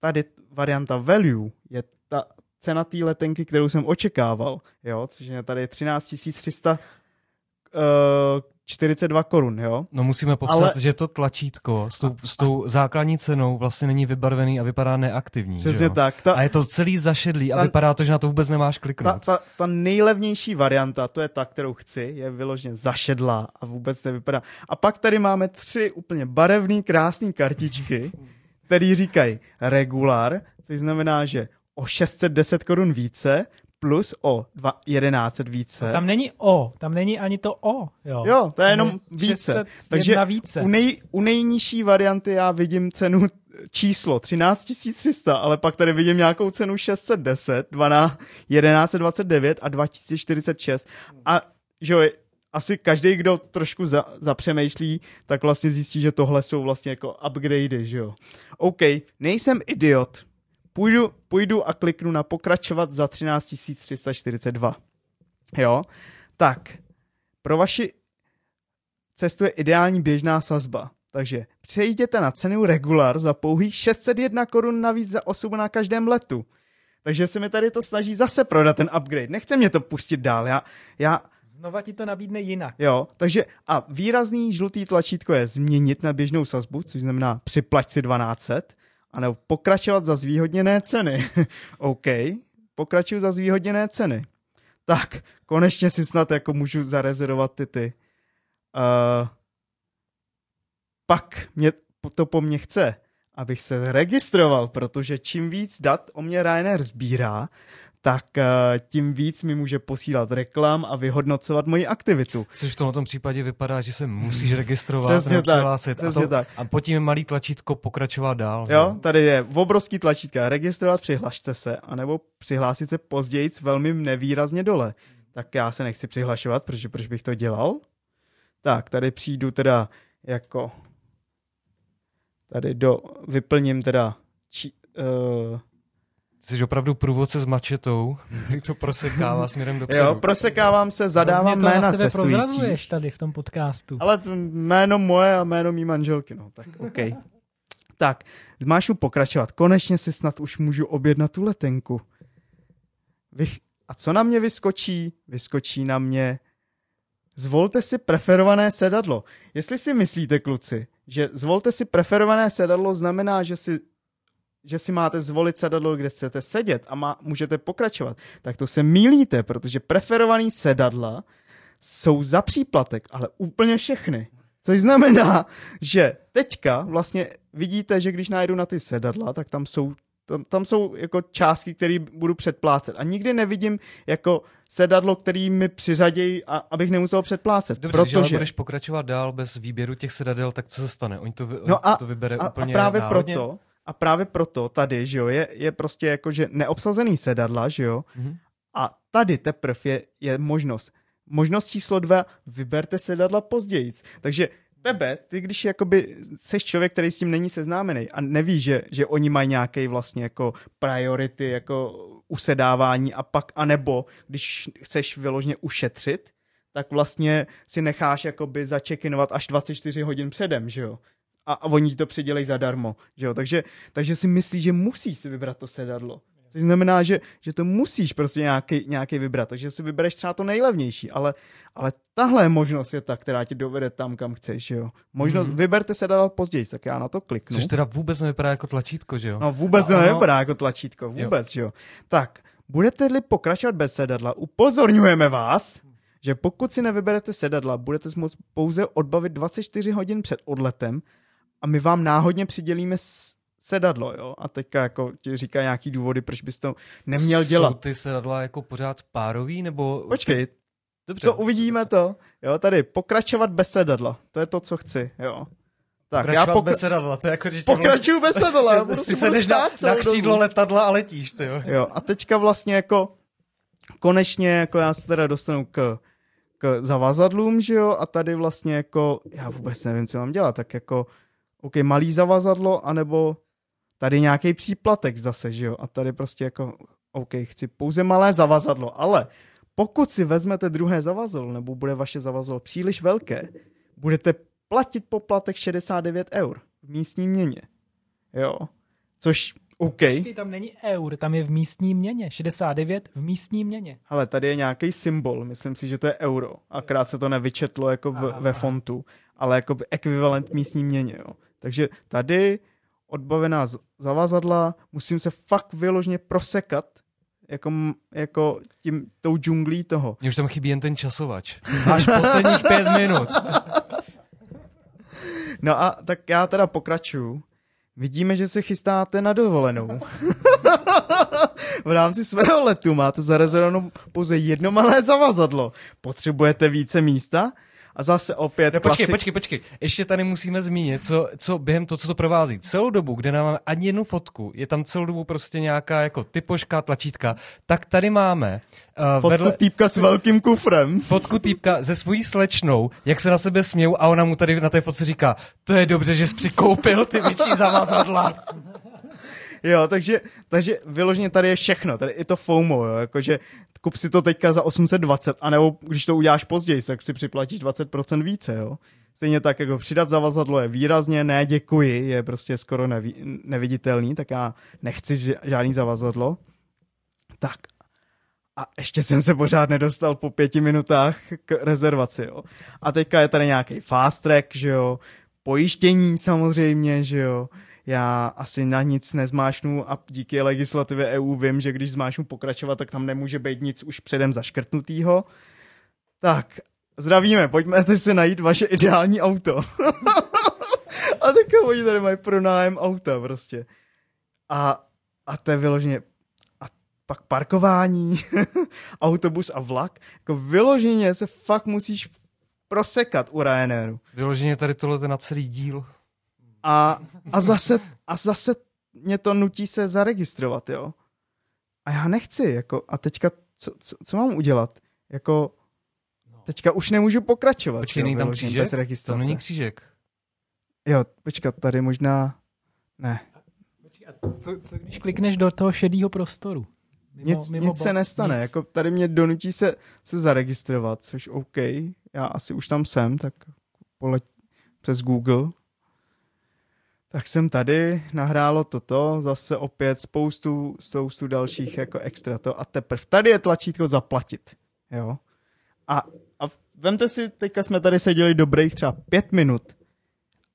Tady varianta value je ta cena té letenky, kterou jsem očekával, jo, což je tady 13 300 uh, 42 korun, jo. No musíme popsat, Ale- že to tlačítko s tou, s tou základní cenou vlastně není vybarvený a vypadá neaktivní. Přesně jo? tak. Ta, A je to celý zašedlý a Ta- vypadá to, že na to vůbec nemáš ta, kliknout. ta, ta nejlevnější varianta, to je ta, kterou chci, je vyloženě zašedlá a vůbec nevypadá. A pak tady máme tři úplně barevné, krásné kartičky, které říkají regular, což znamená, že o 610 korun více, plus o dva- 1100 více. Tam není O, tam není ani to O. Jo, Jo, to je jenom více. 601 Takže více. U, nej, u nejnižší varianty já vidím cenu číslo 13 300, ale pak tady vidím nějakou cenu 610, 12, 1129 a 2046. A že jo, asi každý, kdo trošku za, zapřemýšlí, tak vlastně zjistí, že tohle jsou vlastně jako upgradey, že jo. OK, nejsem idiot. Půjdu, půjdu a kliknu na pokračovat za 13 342. Jo, tak pro vaši cestu je ideální běžná sazba. Takže přejděte na cenu regular za pouhých 601 korun navíc za osobu na každém letu. Takže se mi tady to snaží zase prodat ten upgrade. Nechce mě to pustit dál. Já, já Znova ti to nabídne jinak. Jo, takže a výrazný žlutý tlačítko je změnit na běžnou sazbu, což znamená připlať si 1200, anebo pokračovat za zvýhodněné ceny. OK, pokračuju za zvýhodněné ceny. Tak, konečně si snad jako můžu zarezervovat ty ty. Uh, pak mě, to po mně chce, abych se registroval, protože čím víc dat o mě Ryanair sbírá, tak uh, tím víc mi může posílat reklam a vyhodnocovat moji aktivitu. Což v tomto případě vypadá, že se musíš registrovat Přesně tak, přihlásit přesně a, to, tak. a pod tím malý tlačítko pokračovat dál. Jo, tady je obrovský tlačítka. Registrovat, přihlašte se, anebo přihlásit se později velmi nevýrazně dole. Tak já se nechci přihlašovat, protože proč bych to dělal? Tak, tady přijdu teda jako tady do, vyplním teda či, uh, Jsi opravdu průvodce s mačetou, který to prosekává směrem dopředu. jo, prosekávám se, zadávám Hrozně to jména na sebe cestujících. tady v tom podcastu. Ale to jméno moje a jméno mý manželky, no tak OK. tak, máš pokračovat. Konečně si snad už můžu objednat tu letenku. Vych... A co na mě vyskočí? Vyskočí na mě Zvolte si preferované sedadlo. Jestli si myslíte, kluci, že zvolte si preferované sedadlo znamená, že si že si máte zvolit sedadlo, kde chcete sedět a má, můžete pokračovat, tak to se mílíte, protože preferovaný sedadla jsou za příplatek, ale úplně všechny. Což znamená, že teďka vlastně vidíte, že když najdu na ty sedadla, tak tam jsou tam, tam jsou jako částky, které budu předplácet. A nikdy nevidím jako sedadlo, který mi přiřadějí, a, abych nemusel předplácet. Dobře, protože... když budeš pokračovat dál bez výběru těch sedadel, tak co se stane? Oni to, No a, to vybere a, úplně a právě náhodně? proto, a právě proto tady, že jo, je, je prostě jako, že neobsazený sedadla, že jo, Mhm. a tady teprve je, je možnost. Možnost číslo dva, vyberte sedadla později. Takže tebe, ty když jakoby seš člověk, který s tím není seznámený a neví, že, že oni mají nějaký vlastně jako priority, jako usedávání a pak, anebo když chceš vyloženě ušetřit, tak vlastně si necháš jakoby začekinovat až 24 hodin předem, že jo? A, a oni ti to přidělej zadarmo, že jo? Takže, takže si myslíš, že musíš si vybrat to sedadlo. Což znamená, že, že to musíš prostě nějaký, nějaký vybrat, takže si vybereš třeba to nejlevnější, ale, ale tahle možnost je ta, která ti dovede tam, kam chceš, že jo. Možnost, mm-hmm. vyberte sedadla později, tak já na to kliknu. Což teda vůbec nevypadá jako tlačítko, že jo? No vůbec Ano. nevypadá jako tlačítko, vůbec, jo. jo. Tak, budete-li pokračovat bez sedadla, upozorňujeme vás, že pokud si nevyberete sedadla, budete si moct pouze odbavit 24 hodin před odletem a my vám náhodně přidělíme sedadlo, jo. A teďka jako ti říká nějaký důvody, proč bys to neměl Jsou dělat. ty sedadla jako pořád párový, nebo... Počkej, Dobře. to uvidíme to. Jo, tady pokračovat bez sedadla. To je to, co chci, jo. Tak, Pokračovat já pokra- bez sedadla, to je jako, když pokračuju bez sedadla. budu- si budu sedneš na, na křídlo dobu. letadla a letíš, ty jo. Jo, a teďka vlastně jako konečně jako já se teda dostanu k, k zavazadlům, že jo, a tady vlastně jako, já vůbec nevím, co mám dělat, tak jako, OK, malý zavazadlo, anebo tady nějaký příplatek zase, že jo, a tady prostě jako, OK, chci pouze malé zavazadlo, ale pokud si vezmete druhé zavazadlo, nebo bude vaše zavazadlo příliš velké, budete platit poplatek 69 eur v místní měně, jo, což OK, Počkej, tam není eur, tam je v místní měně. 69 v místní měně. Ale tady je nějaký symbol, myslím si, že to je euro. Akrát se to nevyčetlo jako v, Aha, ve aha. fontu, ale jako ekvivalent místní měně. Jo. Takže tady odbavená zavazadla, musím se fakt vyložně prosekat jako, jako tím, tou džunglí toho. Mně už tam chybí jen ten časovač. Máš posledních pět minut. No a tak já teda pokračuju. Vidíme, že se chystáte na dovolenou. v rámci svého letu máte zarezervovanou pouze jedno malé zavazadlo. Potřebujete více místa? A zase opět No, počkej, klasik- počkej, počkej. Ještě tady musíme zmínit, co, co během toho, co to provází. Celou dobu, kde nemáme ani jednu fotku, je tam celou dobu prostě nějaká jako typoška, tlačítka, tak tady máme uh, Fotku vedle, týpka s velkým kufrem. fotku týpka se svojí slečnou, jak se na sebe smějou a ona mu tady na té fotce říká, to je dobře, že jsi přikoupil ty větší zavazadla. Jo, takže, takže vyloženě tady je všechno, tady je to FOMO, jo, jakože kup si to teďka za 820, anebo když to uděláš později, tak si připlatíš 20% více, jo. Stejně tak, jako přidat zavazadlo je výrazně, ne děkuji, je prostě skoro nevi, neviditelný, tak já nechci žádný zavazadlo. Tak a ještě jsem se pořád nedostal po pěti minutách k rezervaci, jo. A teďka je tady nějaký fast track, že jo, pojištění samozřejmě, že jo, já asi na nic nezmášnu a díky legislativě EU vím, že když zmášnu pokračovat, tak tam nemůže být nic už předem zaškrtnutýho. Tak, zdravíme, pojďme si najít vaše ideální auto. a tak oni tady mají pronájem auta prostě. A, a to je vyloženě a pak parkování, autobus a vlak. Jako vyloženě se fakt musíš prosekat u Ryanairu. Vyloženě tady tohle na celý díl. A, a, zase, a zase mě to nutí se zaregistrovat, jo. A já nechci, jako, a teďka, co, co, co mám udělat? Jako, teďka už nemůžu pokračovat. Počkej, není tam křížek? Bez registrace. To není křížek. Jo, počkat, tady možná, ne. Co, co když klikneš do toho šedého prostoru? Mimo, nic mimo nic se nestane, nic. jako tady mě donutí se, se zaregistrovat, což OK, já asi už tam jsem, tak poleť přes Google, tak jsem tady, nahrálo toto, zase opět spoustu, spoustu dalších jako extra to a teprve tady je tlačítko zaplatit, jo. A, a vemte si, teďka jsme tady seděli dobrých třeba pět minut,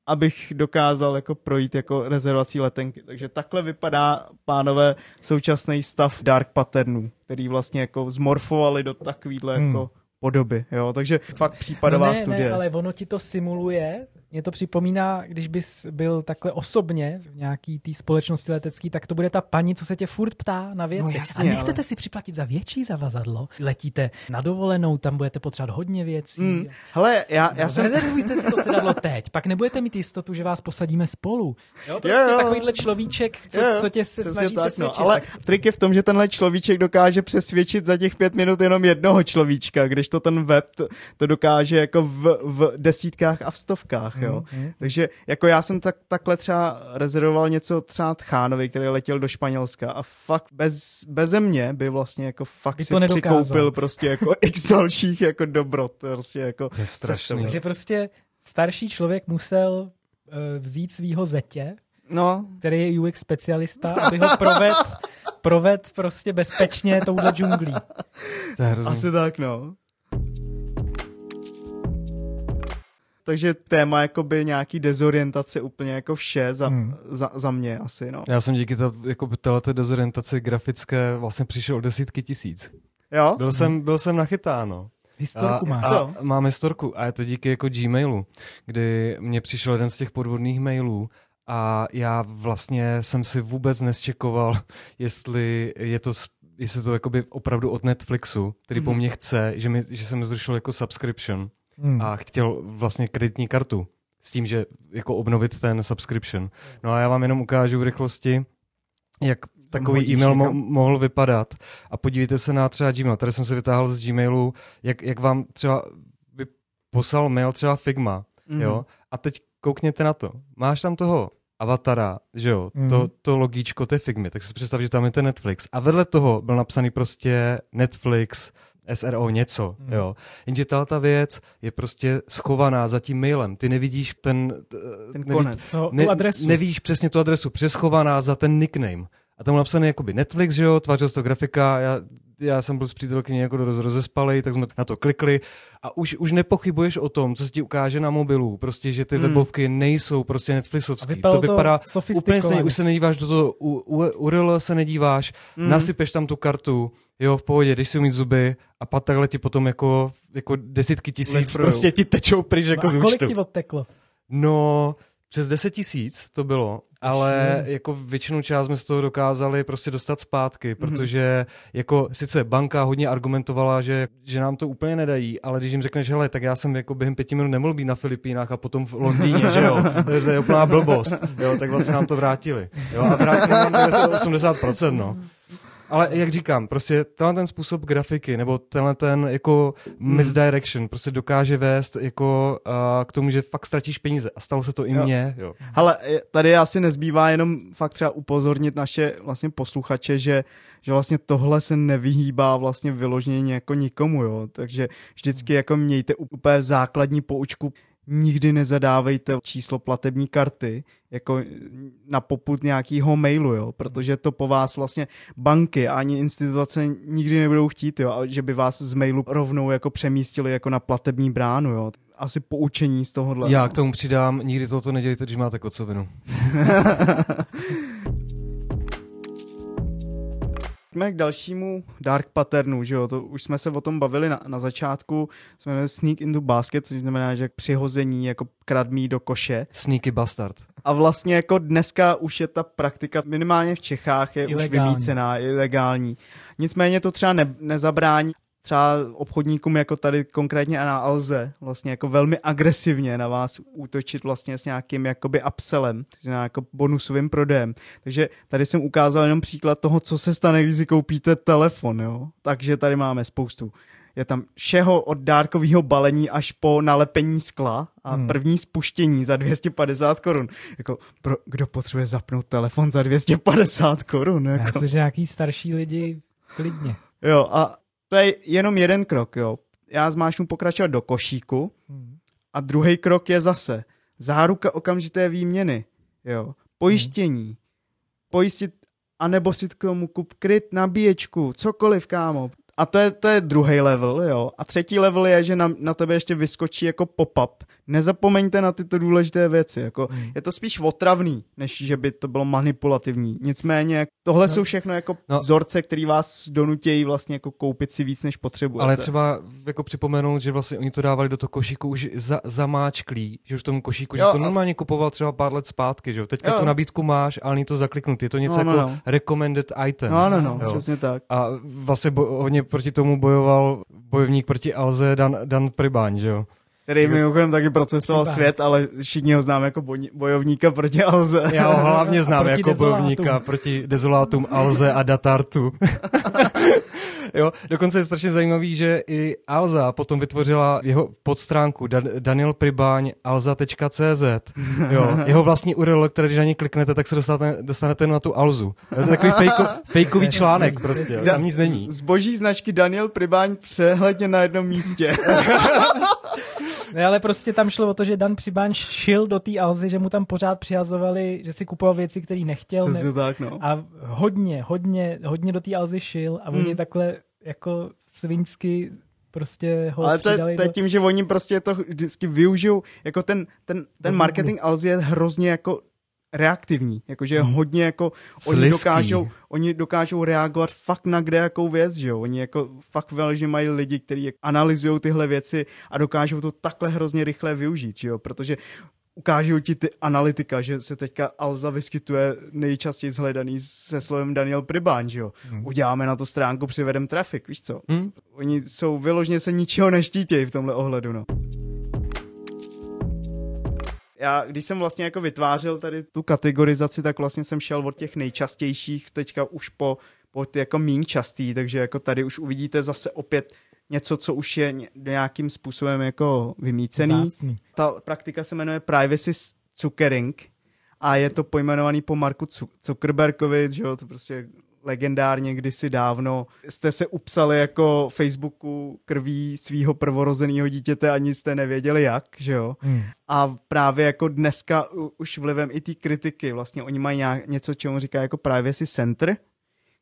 abych dokázal jako projít jako rezervací letenky. Takže takhle vypadá, pánové, současný stav dark patternů, který vlastně jako zmorfovali do takovýhle hmm. jako podoby, jo, takže fakt případová no ne, studie. Ne, ale ono ti to simuluje mě to připomíná, když bys byl takhle osobně v nějaký té společnosti letecký, tak to bude ta paní, co se tě furt ptá na věci. No jasně, a nechcete ale... si připlatit za větší zavazadlo? Letíte na dovolenou, tam budete potřebovat hodně věcí. Mm, hele, já, já no, jsem... Rezervujte si to sedadlo teď, pak nebudete mít jistotu, že vás posadíme spolu. Jo, prostě jo, jo. takovýhle človíček, co, jo, jo. co tě se snaží tak, no, Ale tak... trik je v tom, že tenhle človíček dokáže přesvědčit za těch pět minut jenom jednoho človíčka, když to ten web to, to dokáže jako v, v desítkách a v stovkách, jo. Mm, Takže jako já jsem tak, takhle třeba rezervoval něco třeba Tchánovi, který letěl do Španělska a fakt bez, beze mě by vlastně jako fakt by si to přikoupil prostě jako x dalších jako dobrot. Prostě jako je strašný. Takže prostě starší člověk musel uh, vzít svýho zetě, no. který je UX specialista, aby ho proved, proved prostě bezpečně touhle džunglí. To je Asi tak, no. Takže téma jakoby nějaký dezorientace úplně jako vše za, hmm. za, za mě asi, no. Já jsem díky to, jako této dezorientaci grafické vlastně přišel o desítky tisíc. Jo? Byl, hmm. jsem, byl jsem nachytán, no. Historku máš. A, a mám historku a je to díky jako Gmailu, kdy mě přišel jeden z těch podvodných mailů a já vlastně jsem si vůbec nesčekoval, jestli je to jestli to jakoby opravdu od Netflixu, který mm-hmm. po mně chce, že, mi, že jsem zrušil jako subscription hmm. a chtěl vlastně kreditní kartu s tím, že jako obnovit ten subscription. No a já vám jenom ukážu v rychlosti, jak takový e-mail mo- mohl vypadat. A podívejte se na třeba Gmail. Tady jsem se vytáhl z Gmailu, jak, jak vám třeba by poslal mail třeba Figma, mm. jo? A teď koukněte na to. Máš tam toho avatara, že jo, mm. to, to logíčko té Figmy, tak si představ, že tam je ten Netflix. A vedle toho byl napsaný prostě Netflix, SRO něco, hmm. jo. Jenže tahle ta věc je prostě schovaná za tím mailem. Ty nevidíš ten... Ten nevidíš, konec. No, ne, adresu. Nevidíš přesně tu adresu, přeschovaná za ten nickname. A tam napsaný jakoby Netflix, že jo, tvářil to grafika, já, já jsem byl s přítelkyní jako roz, rozespalej, tak jsme na to klikli a už, už nepochybuješ o tom, co se ti ukáže na mobilu, prostě, že ty hmm. webovky nejsou prostě Netflixovské. To vypadá to úplně stejně, už se nedíváš do toho, u, u, URL se nedíváš, hmm. nasypeš tam tu kartu, jo, v pohodě, když si umít zuby a pak takhle ti potom jako, jako desítky tisíc Leprou. prostě ti tečou pryč jako no a kolik ti odteklo? No, přes 10 tisíc to bylo, ale jako většinu část jsme z toho dokázali prostě dostat zpátky, mhm. protože jako sice banka hodně argumentovala, že, že nám to úplně nedají, ale když jim řekneš, hele, tak já jsem jako během pěti minut nemohl být na Filipínách a potom v Londýně, že jo, to je úplná blbost, jo, tak vlastně nám to vrátili, jo, a vrátili nám 80%, no. Ale jak říkám, prostě tenhle ten způsob grafiky, nebo tenhle ten jako hmm. misdirection prostě dokáže vést jako uh, k tomu, že fakt ztratíš peníze. A stalo se to i mně, jo. Ale tady asi nezbývá jenom fakt třeba upozornit naše vlastně posluchače, že, že vlastně tohle se nevyhýbá vlastně vyloženě jako nikomu, jo. Takže vždycky jako mějte úplně základní poučku, nikdy nezadávejte číslo platební karty jako na poput nějakého mailu, jo, protože to po vás vlastně banky ani instituce nikdy nebudou chtít, jo, a že by vás z mailu rovnou jako přemístili jako na platební bránu, jo. Asi poučení z tohohle. Já k tomu přidám, nikdy tohoto nedělejte, když máte kocovinu. Pojďme k dalšímu dark patternu, že jo, to už jsme se o tom bavili na, na začátku, jsme jmenuje sneak into basket, což znamená, že přihození jako kradmí do koše. Sneaky bastard. A vlastně jako dneska už je ta praktika minimálně v Čechách je Ilegální. už vymícená, ilegální. Nicméně to třeba ne, nezabrání třeba obchodníkům jako tady konkrétně na Alze vlastně jako velmi agresivně na vás útočit vlastně s nějakým jakoby upsellem, to znamená jako bonusovým prodejem. Takže tady jsem ukázal jenom příklad toho, co se stane, když si koupíte telefon, jo. Takže tady máme spoustu. Je tam všeho od dárkového balení až po nalepení skla a Hmm. první spuštění za 250 korun. Jako, pro, kdo potřebuje zapnout telefon za 250 korun? Já Jako. si, že nějaký starší lidi klidně. Jo, a to je jenom jeden krok, jo. Já zmášnu pokračovat do košíku Hmm. a druhý krok je zase záruka okamžité výměny, jo. Pojištění. Pojistit, anebo si k tomu kup kryt, nabíječku, cokoliv, kámo. A to je, to je druhý level, jo. A třetí level je, že na, na tebe ještě vyskočí jako pop-up. Nezapomeňte na tyto důležité věci. Jako, Hmm. Je to spíš otravný, než že by to bylo manipulativní. Nicméně, tohle No. jsou všechno jako No. vzorce, který vás donutějí vlastně jako koupit si víc, než potřebujete. Ale třeba jako připomenout, že vlastně oni to dávali do toho košíku už za, zamáčklý, že už v tom košíku, že Jo, jsi to a- normálně kupoval třeba pár let zpátky, že jo. Teďka Jo. tu nabídku máš, ale není to zakliknutý. Je to něco No, jako no, no. recommended item. No, no, no, Jo. přesně tak. A vlastně bo, hodně proti tomu bojoval bojovník proti Alze Dan, Dan Pribáň, že jo. Který mimochodem taky procesoval Třeba. svět, ale všichni ho známe jako boj- bojovníka proti Alze. Já ho hlavně znám jako dezolátům. bojovníka proti dezolátům Alze a Datartu. jo, dokonce je strašně zajímavý, že i Alza potom vytvořila jeho podstránku Dan- Daniel Pribáň alza.cz. Jo, jeho vlastní URL, které když na ní kliknete, tak se dostanete, dostanete na tu Alzu. Jo, to je takový fejko, fejkový článek prostě, Da- tam nic není. Zboží značky Daniel Pribáň přehledně na jednom místě. Ne, ale prostě tam šlo o to, že Dan Přibáň šil do té Alzy, že mu tam pořád přihazovali, že si kupoval věci, které nechtěl. Ne, tak, no. a hodně, hodně, hodně do té Alzy šil a oni Hmm. takhle jako svinsky prostě ho Ale to to je do... tím, že oni prostě to vždycky využijou, jako ten, ten, ten marketing Alzy je hrozně jako reaktivní, jakože Hmm. hodně jako, oni dokážou, oni dokážou reagovat fakt na kde jakou věc, že jo, oni jako fakt že mají lidi, kteří analyzují tyhle věci a dokážou to takhle hrozně rychle využít, že jo, protože ukážou ti ty analytika, že se teďka Alza vyskytuje nejčastěji zhledaný se slovem Daniel Pribán, že jo. Hmm. Uděláme na to stránku, přivedem trafik, víš co? Hm? Oni jsou vyloženě se ničeho neštítějí v tomhle ohledu, no. Já, když jsem vlastně jako vytvářel tady tu kategorizaci, tak vlastně jsem šel od těch nejčastějších teďka už po, po ty jako míň častý, takže jako tady už uvidíte zase opět něco, co už je ně- nějakým způsobem jako vymícený. Vzácný. Ta praktika se jmenuje Privacy Zuckering a je to pojmenovaný po Marku Zu- Zuckerbergovi, že jo, to prostě legendárně kdysi dávno jste se upsali jako Facebooku krví svého prvorozeného dítěte, ani jste nevěděli jak, že jo. Hmm. A právě jako dneska už vlivem i té kritiky, vlastně oni mají nějak, něco, čemu říká jako Privacy Center,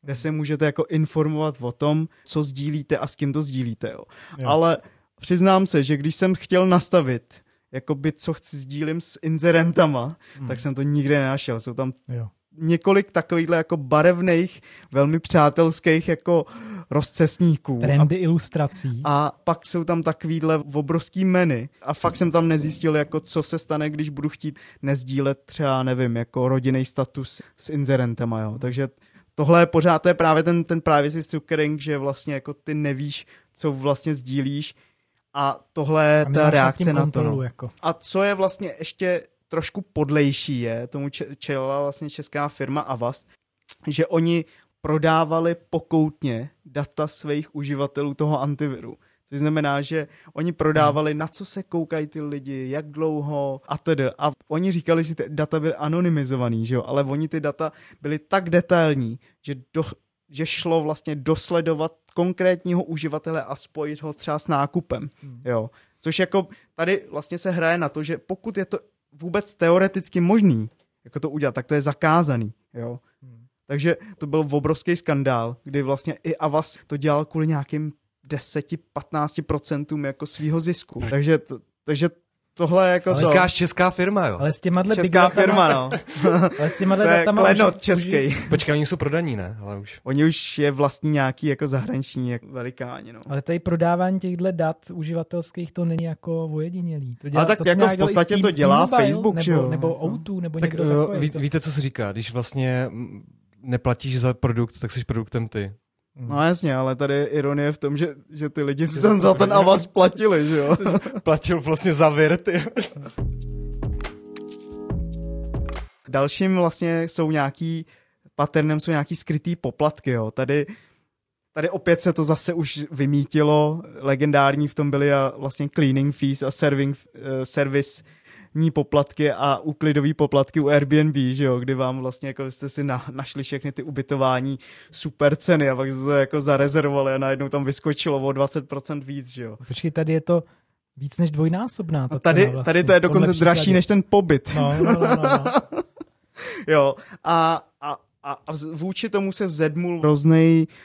kde se můžete jako informovat o tom, co sdílíte a s kým to sdílíte, jo. Jo. Ale přiznám se, že když jsem chtěl nastavit jakoby co chci sdílím s inzerentama, Hmm. tak jsem to nikde nenašel. Jsou tam Jo. Několik takovýchhle jako barevných, velmi přátelských jako rozcestníků. A, Trendy ilustrací. a pak jsou tam takovýhle obrovský meny a fakt jsem tam nezjistil, jako co se stane, když budu chtít nezdílet třeba, nevím, jako rodinný status s inzerentama, jo. Takže tohle je pořád, to je právě ten, ten privacy zuckering, že vlastně jako ty nevíš, co vlastně sdílíš a tohle je A ta reakce na to. No. Jako. A co je vlastně ještě trošku podlejší je, tomu če- čelila vlastně česká firma Avast, že oni prodávali pokoutně data svých uživatelů toho antiviru. Což znamená, že oni prodávali, na co se koukají ty lidi, jak dlouho a tedy. A oni říkali, že ty data byly anonymizovaný, že jo? ale oni ty data byly tak detailní, že, do, že šlo vlastně dosledovat konkrétního uživatele a spojit ho třeba s nákupem. Hmm. Jo? Což jako tady vlastně se hraje na to, že pokud je to vůbec teoreticky možný, jako to udělat, tak to je zakázaný. Jo? Hmm. Takže to byl obrovský skandál, kdy vlastně i Avas to dělal kvůli nějakým 10-15% jako svýho zisku. Takže, to, takže tohle jako ale to. Říkáš česká firma, jo? Ale s těma Česká firma, no. ale s těma to je klenot český. Počkej, oni jsou prodaní, ne? Ale už. Oni už je vlastní nějaký jako zahraniční jako velikáni, no. Ale tady prodávání těchto dat uživatelských to není jako ojedinělý. To dělá, ale tak to jako v podstatě to dělá Mobile, Facebook, nebo, že jo? Nebo O2, nebo tak, někdo uh, takový. Ví, víte, co se říká, když vlastně neplatíš za produkt, tak jsi produktem ty. No jasně, ale tady je ironie v tom, že, že ty lidi si ten za ten avaz platili, že jo? Platil vlastně za vir, ty. Dalším vlastně jsou nějaký, patternem jsou nějaký skrytý poplatky, jo. Tady, tady opět se to zase už vymítilo, legendární v tom byly a vlastně cleaning fees a serving, uh, service ní poplatky a úklidové poplatky u Airbnb, že jo, kdy vám vlastně jako jste si na, našli všechny ty ubytování super ceny a pak jste jako zarezervovali a najednou tam vyskočilo o 20% víc, že jo. Počkej, tady je to víc než dvojnásobná. Ta tady, vlastně, tady to je dokonce dražší než ten pobyt. No, no, no, no, jo, a, a a, a vůči tomu se vzedmul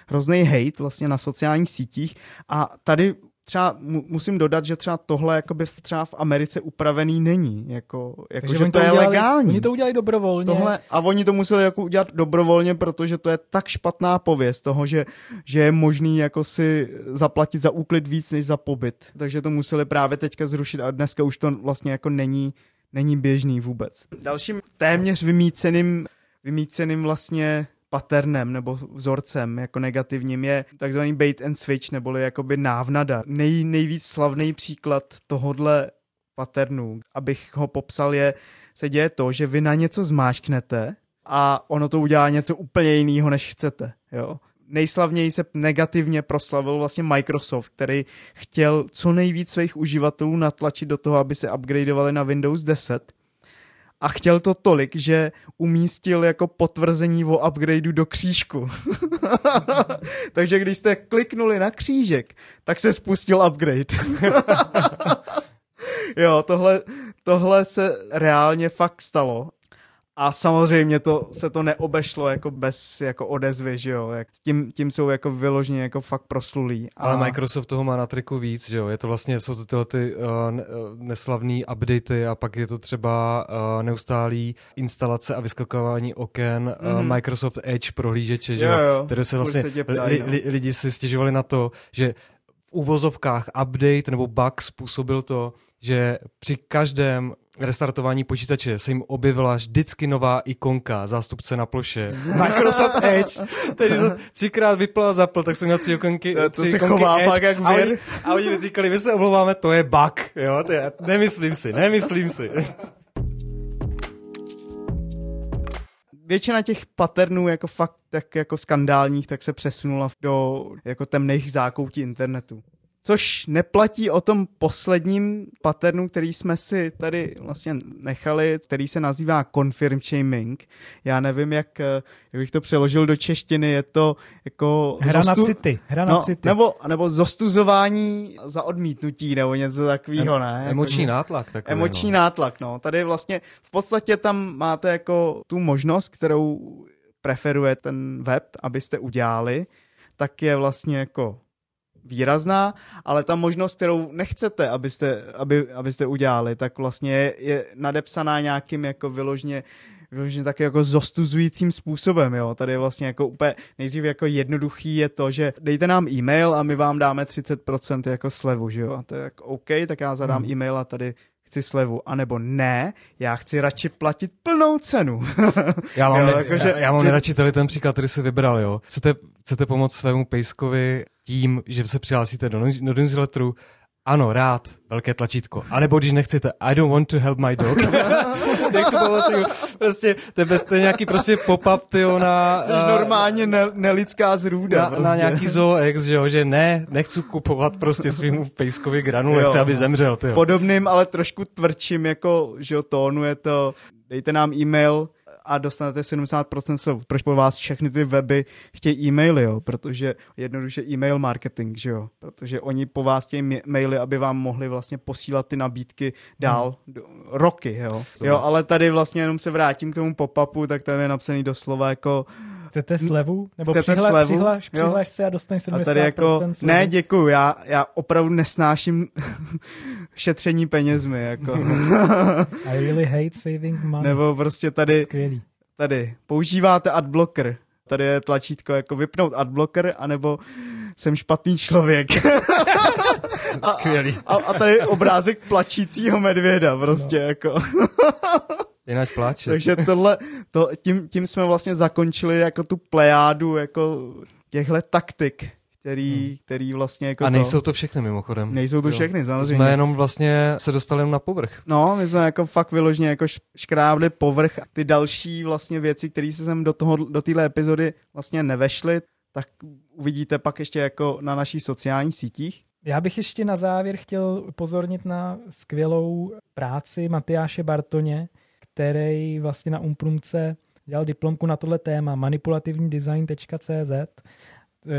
hrozný hate vlastně na sociálních sítích a tady třeba musím dodat, že třeba tohle jakoby třeba v Americe upravený není, jako, jako že to, to je udělali, legální. Oni to udělali dobrovolně. Tohle, a oni to museli jako udělat dobrovolně, protože to je tak špatná pověst toho, že, že je možný jako si zaplatit za úklid víc než za pobyt. Takže to museli právě teďka zrušit a dneska už to vlastně jako není, není běžný vůbec. Dalším téměř vymíceným, vymíceným vlastně patternem nebo vzorcem jako negativním je takzvaný bait and switch neboli jakoby návnada. Nej, nejvíc slavný příklad tohodle patternu, abych ho popsal, je, se děje to, že vy na něco zmáčknete a ono to udělá něco úplně jiného, než chcete. Jo? Nejslavněji se negativně proslavil vlastně Microsoft, který chtěl co nejvíc svých uživatelů natlačit do toho, aby se upgradeovali na Windows 10 a chtěl to tolik, že umístil jako potvrzení o upgradeu do křížku. Takže když jste kliknuli na křížek, tak se spustil upgrade. jo, tohle, tohle se reálně fakt stalo a samozřejmě to, se to neobešlo jako bez jako odezvy, že jo. Jak tím, tím jsou jako vyloženě jako fakt proslulí. A... Ale Microsoft toho má na triku víc, že jo. Je to vlastně, jsou to tyhle ty uh, neslavný updaty a pak je to třeba uh, neustálý instalace a vyskakování oken mm. uh, Microsoft Edge prohlížeče, že jo. jo. Které se vlastně ptají, li, no. li, lidi si stěžovali na to, že v uvozovkách update nebo bug způsobil to, že při každém restartování počítače se jim objevila vždycky nová ikonka, zástupce na ploše. Microsoft Edge. Takže jsem třikrát vypl a zapl, tak jsem měl tři ikonky. To, to se chová Edge, fakt jak a oni, a oni mi říkali, my se omlouváme, to je bug. Jo, to je, nemyslím si, nemyslím si. většina těch patternů jako fakt tak jako skandálních, tak se přesunula do jako temných zákoutí internetu. Což neplatí o tom posledním patternu, který jsme si tady vlastně nechali, který se nazývá confirm shaming. Já nevím, jak, jak bych to přeložil do češtiny, je to jako... Hra zostu... na city. Hra na no, city. Nebo, nebo zostuzování za odmítnutí, nebo něco takového, ne? Emoční jako, nátlak. Takový, emoční no. nátlak, no. Tady vlastně v podstatě tam máte jako tu možnost, kterou preferuje ten web, abyste udělali, tak je vlastně jako výrazná, ale ta možnost, kterou nechcete, abyste, aby, abyste udělali, tak vlastně je, nadepsaná nějakým jako vyložně vyloženě tak jako zostuzujícím způsobem, jo. Tady je vlastně jako úplně nejdřív jako jednoduchý je to, že dejte nám e-mail a my vám dáme 30% jako slevu, že jo. A to je jako OK, tak já zadám hmm. e-mail a tady chci slevu, anebo ne, já chci radši platit plnou cenu. já mám, jo, ne, jako, že, já, já mám že... nejradši tady ten příklad, který jsi vybral, jo. Chcete, chcete pomoct svému pejskovi tím, že se přihlásíte do, do newsletteru ano, rád, velké tlačítko. A nebo když nechcete, I don't want to help my dog. Nechci pomoci. Prostě, tebe jste nějaký prostě pop-up, tyjo, na... Jsi normálně ne, nelidská zrůda. Na, prostě. na nějaký zooex, že jo, že ne, nechci kupovat prostě svýmu pejskovi granulace, aby zemřel, tyjo. Podobným, ale trošku tvrdším jako, že jo, tónu je to, dejte nám e-mail, a dostanete 70% slov. Proč po vás všechny ty weby chtějí e-maily, jo? Protože jednoduše e-mail marketing, že jo? Protože oni po vás chtějí maily, aby vám mohli vlastně posílat ty nabídky dál hmm. do, roky, jo? Jo, ale tady vlastně jenom se vrátím k tomu pop-upu, tak tam je napsaný doslova jako Chcete slevu? Nebo Chcete přihla, slevu? Přihlaš, přihlaš se a dostaneš 70% a tady jako, slevu. ne, děkuju, já, já opravdu nesnáším šetření penězmi, jako. I really hate saving money. Nebo prostě tady, Skvělý. tady, používáte adblocker, tady je tlačítko jako vypnout adblocker, anebo jsem špatný člověk. a, Skvělý. A, a tady je obrázek plačícího medvěda, prostě no. jako. Jinak pláče. Takže tohle, to, tím, tím jsme vlastně zakončili jako tu plejádu jako těchhle taktik, který, hmm. který vlastně jako A nejsou to, to všechny mimochodem. Nejsou to jo. všechny, samozřejmě. Jsme jenom vlastně se dostali jenom na povrch. No, my jsme jako fakt vyloženě jako škrábli povrch. Ty další vlastně věci, které se sem do, toho, do téhle epizody vlastně nevešly, tak uvidíte pak ještě jako na našich sociálních sítích. Já bych ještě na závěr chtěl upozornit na skvělou práci Matyáše Bartoně, který vlastně na Umprumce dělal diplomku na tohle téma manipulativnidesign.cz.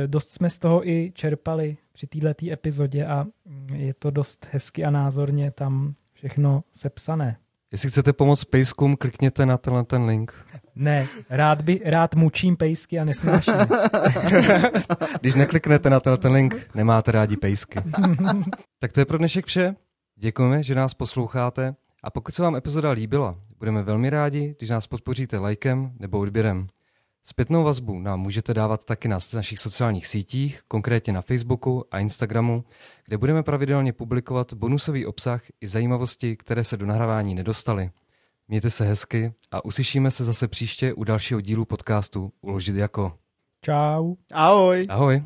Dost jsme z toho i čerpali při této epizodě a je to dost hezky a názorně tam všechno sepsané. Jestli chcete pomoct pejskům, klikněte na tenhle ten link. Ne, rád, by, rád mučím pejsky a nesnáším. Když nekliknete na tenhle ten link, nemáte rádi pejsky. tak to je pro dnešek vše. Děkujeme, že nás posloucháte. A pokud se vám epizoda líbila, budeme velmi rádi, když nás podpoříte lajkem nebo odběrem. Zpětnou vazbu nám můžete dávat taky na našich sociálních sítích, konkrétně na Facebooku a Instagramu, kde budeme pravidelně publikovat bonusový obsah i zajímavosti, které se do nahrávání nedostaly. Mějte se hezky a uslyšíme se zase příště u dalšího dílu podcastu Uložit jako. Čau. Ahoj. Ahoj.